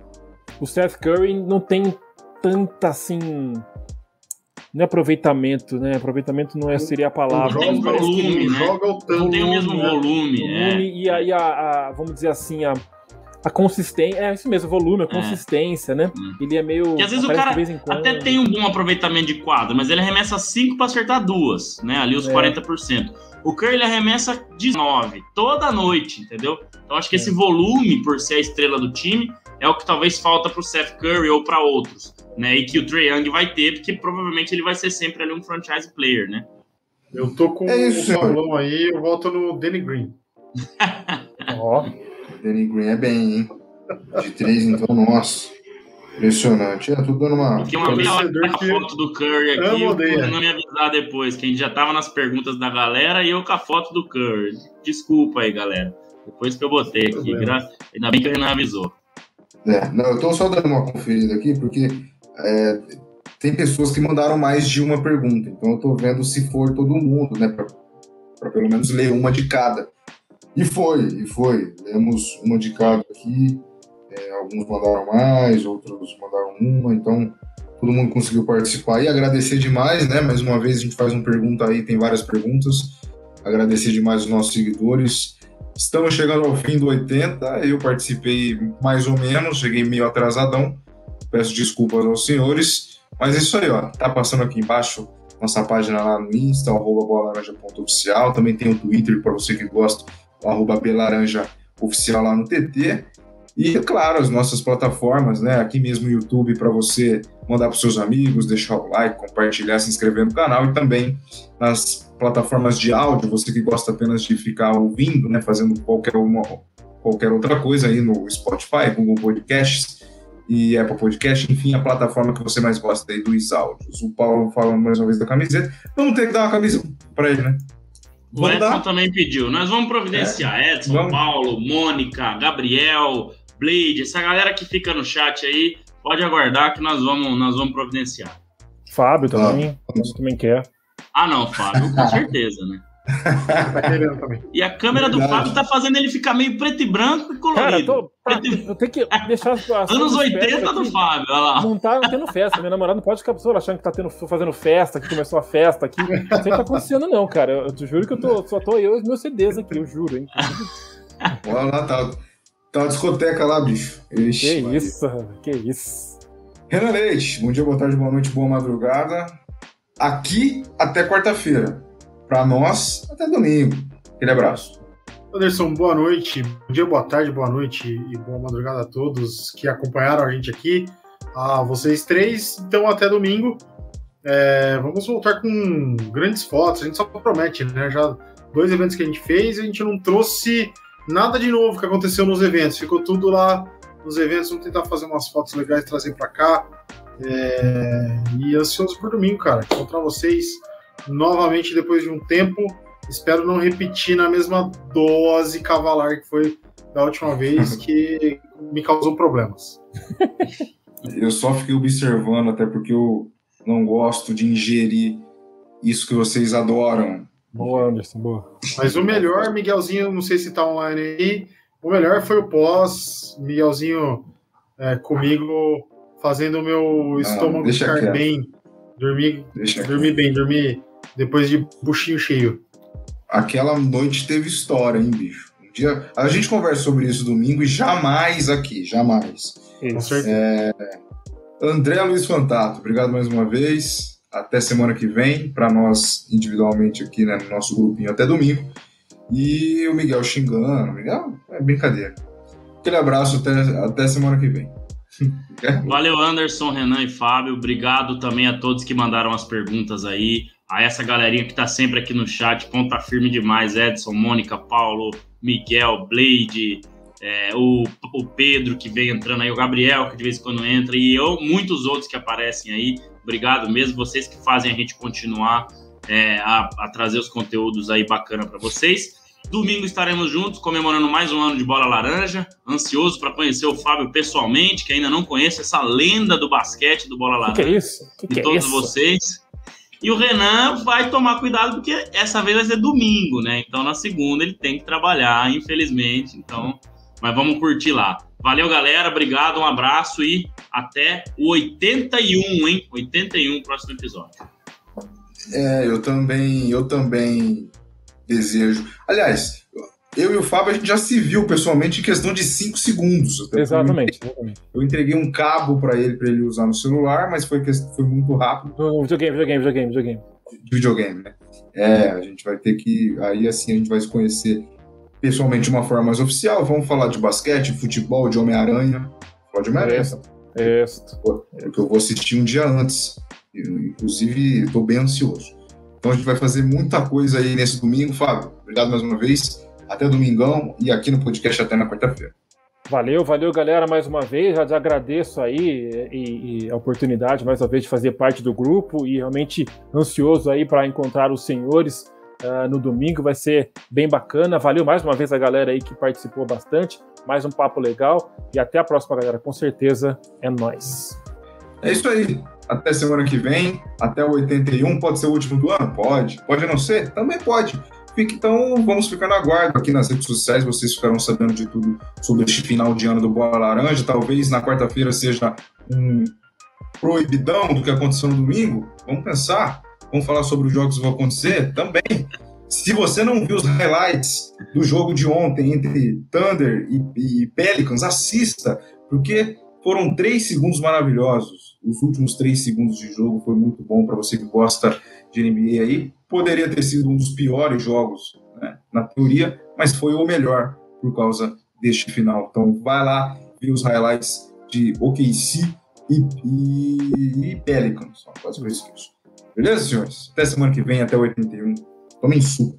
Speaker 2: O Seth Curry não tem tanta assim. Não é aproveitamento, né? Aproveitamento não é, seria a palavra.
Speaker 1: Não tem volume,
Speaker 3: não
Speaker 1: né?
Speaker 3: joga o tanto.
Speaker 1: Não tem o mesmo
Speaker 3: né?
Speaker 1: volume, é.
Speaker 2: volume e aí a, a- vamos dizer assim, a, a consistência. É isso mesmo, volume, a consistência, né? Ele é meio.
Speaker 1: Porque às vezes o cara
Speaker 2: quando.
Speaker 1: até tem um bom aproveitamento de quadra, mas ele arremessa 5 para acertar duas, né? Ali os
Speaker 2: É.
Speaker 1: 40%. O Curry ele arremessa 19 toda noite, entendeu? Então acho que
Speaker 2: É.
Speaker 1: esse volume, por ser a estrela do time, é o que talvez falta pro Seth Curry ou para outros, né? E que o Trae Young vai ter, porque provavelmente ele vai ser sempre ali um franchise player, né?
Speaker 3: Eu tô com
Speaker 4: É isso,
Speaker 3: o. Paulão aí, eu volto no Danny Green. <laughs> <laughs>
Speaker 2: Ó,
Speaker 4: Danny Green é bem, hein? De três, então, nossa. Impressionante. É, tô dando uma.
Speaker 1: Porque uma vez eu a foto do Curry aqui, e
Speaker 3: odeia.
Speaker 1: Bruno não me avisar depois, que a gente já tava nas perguntas da galera e eu com a foto do Curry. Desculpa aí, galera. Depois que eu botei aqui, gra- ainda bem que o Renan avisou.
Speaker 4: É, não, eu tô só dando uma conferida aqui, porque é, tem pessoas que mandaram mais de uma pergunta. Então eu tô vendo se for todo mundo, né? Pra, pra pelo menos ler uma de cada. E foi, e foi. Lemos uma de cada aqui. É, alguns mandaram mais, outros mandaram uma, então todo mundo conseguiu participar. E agradecer demais, né? Mais uma vez a gente faz uma pergunta aí, tem várias perguntas. Agradecer demais os nossos seguidores. Estamos chegando ao fim do 80. Eu participei mais ou menos, cheguei meio atrasadão. Peço desculpas aos senhores. Mas é isso aí, ó. Tá passando aqui embaixo nossa página lá no Insta, arroba. Também tem o Twitter para você que gosta, o arroba belaranja oficial lá no TT. E, é claro, as nossas plataformas, né? Aqui mesmo no YouTube para você mandar para seus amigos, deixar o like, compartilhar, se inscrever no canal e também nas plataformas de áudio, você que gosta apenas de ficar ouvindo, né, fazendo qualquer uma qualquer outra coisa aí no Spotify, Google Podcasts e Apple Podcast, enfim, a plataforma que você mais gosta aí dos áudios. O Paulo falando mais uma vez da camiseta, vamos ter que dar uma camisa para ele, né?
Speaker 1: O Edson dar? também pediu. Nós vamos providenciar. É. Edson, vamos. Paulo, Mônica, Gabriel, Blade, essa galera que fica no chat aí, pode aguardar que nós vamos, nós vamos providenciar.
Speaker 2: Fábio também, ah, também quer.
Speaker 1: Ah, não, Fábio, com <laughs> certeza, né? Tá. E a câmera Verdade. do Fábio tá fazendo ele ficar meio preto e branco e colorido. Cara, eu, tô,
Speaker 2: tá, eu tenho que deixar as
Speaker 1: Anos 80 do Fábio, olha lá.
Speaker 2: Não tá tendo festa. Minha namorada não pode ficar pessoa achando que tá tendo, fazendo festa, que começou a festa aqui. Isso não tá acontecendo, não, cara. Eu, eu juro que eu tô, só tô eu e meus CDs aqui, eu juro, hein.
Speaker 4: Olha lá, tá, tá uma discoteca lá, bicho.
Speaker 2: Ixi, que isso, que isso.
Speaker 4: Renan Leite, bom dia, boa tarde, boa noite, boa madrugada. Aqui até quarta-feira. Para nós, até domingo. Aquele abraço.
Speaker 3: Anderson, boa noite. Bom dia, boa tarde, boa noite e boa madrugada a todos que acompanharam a gente aqui. A vocês três. Então, até domingo. É, vamos voltar com grandes fotos. A gente só promete, né? Já dois eventos que a gente fez, a gente não trouxe nada de novo que aconteceu nos eventos. Ficou tudo lá nos eventos. Vamos tentar fazer umas fotos legais, trazer para cá. É, e ansioso por domingo, cara. Encontrar vocês novamente depois de um tempo. Espero não repetir na mesma dose cavalar que foi da última vez, que <laughs> me causou problemas.
Speaker 4: Eu só fiquei observando, até porque eu não gosto de ingerir isso que vocês adoram.
Speaker 2: Boa, Anderson, boa.
Speaker 3: Mas o melhor, Miguelzinho, não sei se tá online aí, o melhor foi o pós, Miguelzinho é, comigo fazendo o meu ah, estômago ficar quieto. bem. Dormir, dormir bem, dormir depois de buchinho cheio.
Speaker 4: Aquela noite teve história, hein, bicho? Um dia, a gente conversa sobre isso domingo e jamais aqui, jamais.
Speaker 3: Com certeza. É,
Speaker 4: André Luiz Fantato, obrigado mais uma vez. Até semana que vem, para nós individualmente aqui né, no nosso grupinho até domingo. E o Miguel xingando. Miguel, é brincadeira. Aquele abraço até, até semana que vem. <laughs>
Speaker 1: Valeu, Anderson, Renan e Fábio. Obrigado também a todos que mandaram as perguntas aí a essa galerinha que está sempre aqui no chat, ponta firme demais, Edson, Mônica, Paulo, Miguel, Blade, é, o, o Pedro que vem entrando aí, o Gabriel que de vez em quando entra e eu, muitos outros que aparecem aí. Obrigado mesmo, vocês que fazem a gente continuar é, a, a, trazer os conteúdos aí bacana para vocês. Domingo estaremos juntos comemorando mais um ano de bola laranja. Ansioso para conhecer o Fábio pessoalmente, que ainda não conhece essa lenda do basquete do bola laranja.
Speaker 2: Que, que é isso?
Speaker 1: Que de que é todos é vocês. E o Renan vai tomar cuidado porque essa vez vai ser domingo, né? Então na segunda ele tem que trabalhar, infelizmente. Então, mas vamos curtir lá. Valeu, galera. Obrigado, um abraço e até o 81, hein? 81, próximo episódio.
Speaker 4: É, eu também, eu também desejo. Aliás, eu e o Fábio, a gente já se viu pessoalmente em questão de 5 segundos.
Speaker 2: Exatamente, exatamente.
Speaker 4: Eu entreguei um cabo para ele, para ele usar no celular, mas foi, foi muito rápido.
Speaker 2: No videogame, videogame, videogame, videogame.
Speaker 4: De videogame, né? É, a gente vai ter que. Aí assim a gente vai se conhecer pessoalmente de uma forma mais oficial. Vamos falar de basquete, futebol, de Homem-Aranha. Falar de Homem-Aranha.
Speaker 2: É,
Speaker 4: porque eu vou assistir um dia antes. inclusive, estou bem ansioso. Então a gente vai fazer muita coisa aí nesse domingo. Fábio, obrigado mais uma vez. Até domingão e aqui no podcast até na quarta-feira.
Speaker 2: Valeu, valeu, galera, mais uma vez. Já agradeço aí e, e, a oportunidade, mais uma vez, de fazer parte do grupo e realmente ansioso aí para encontrar os senhores uh, no domingo. Vai ser bem bacana. Valeu mais uma vez a galera aí que participou bastante. Mais um papo legal e até a próxima, galera. Com certeza é nós.
Speaker 4: É isso aí. Até semana que vem, até o 81. Pode ser o último do ano? Pode. Pode não ser? Também pode. Então vamos ficar na guarda aqui nas redes sociais, vocês ficarão sabendo de tudo sobre este final de ano do Bola Laranja. Talvez na quarta-feira seja um proibidão do que aconteceu no domingo. Vamos pensar, vamos falar sobre os jogos que vão acontecer também. Se você não viu os highlights do jogo de ontem entre Thunder e, e Pelicans, assista, porque foram três segundos maravilhosos. Os últimos três segundos de jogo foi muito bom para você que gosta de NBA aí. Poderia ter sido um dos piores jogos né, na teoria, mas foi o melhor por causa deste final. Então vai lá ver os highlights de OKC e, e, e Pelicans. Quase que eu esqueço. Beleza, senhores? Até semana que vem, até 81. Tomem suco.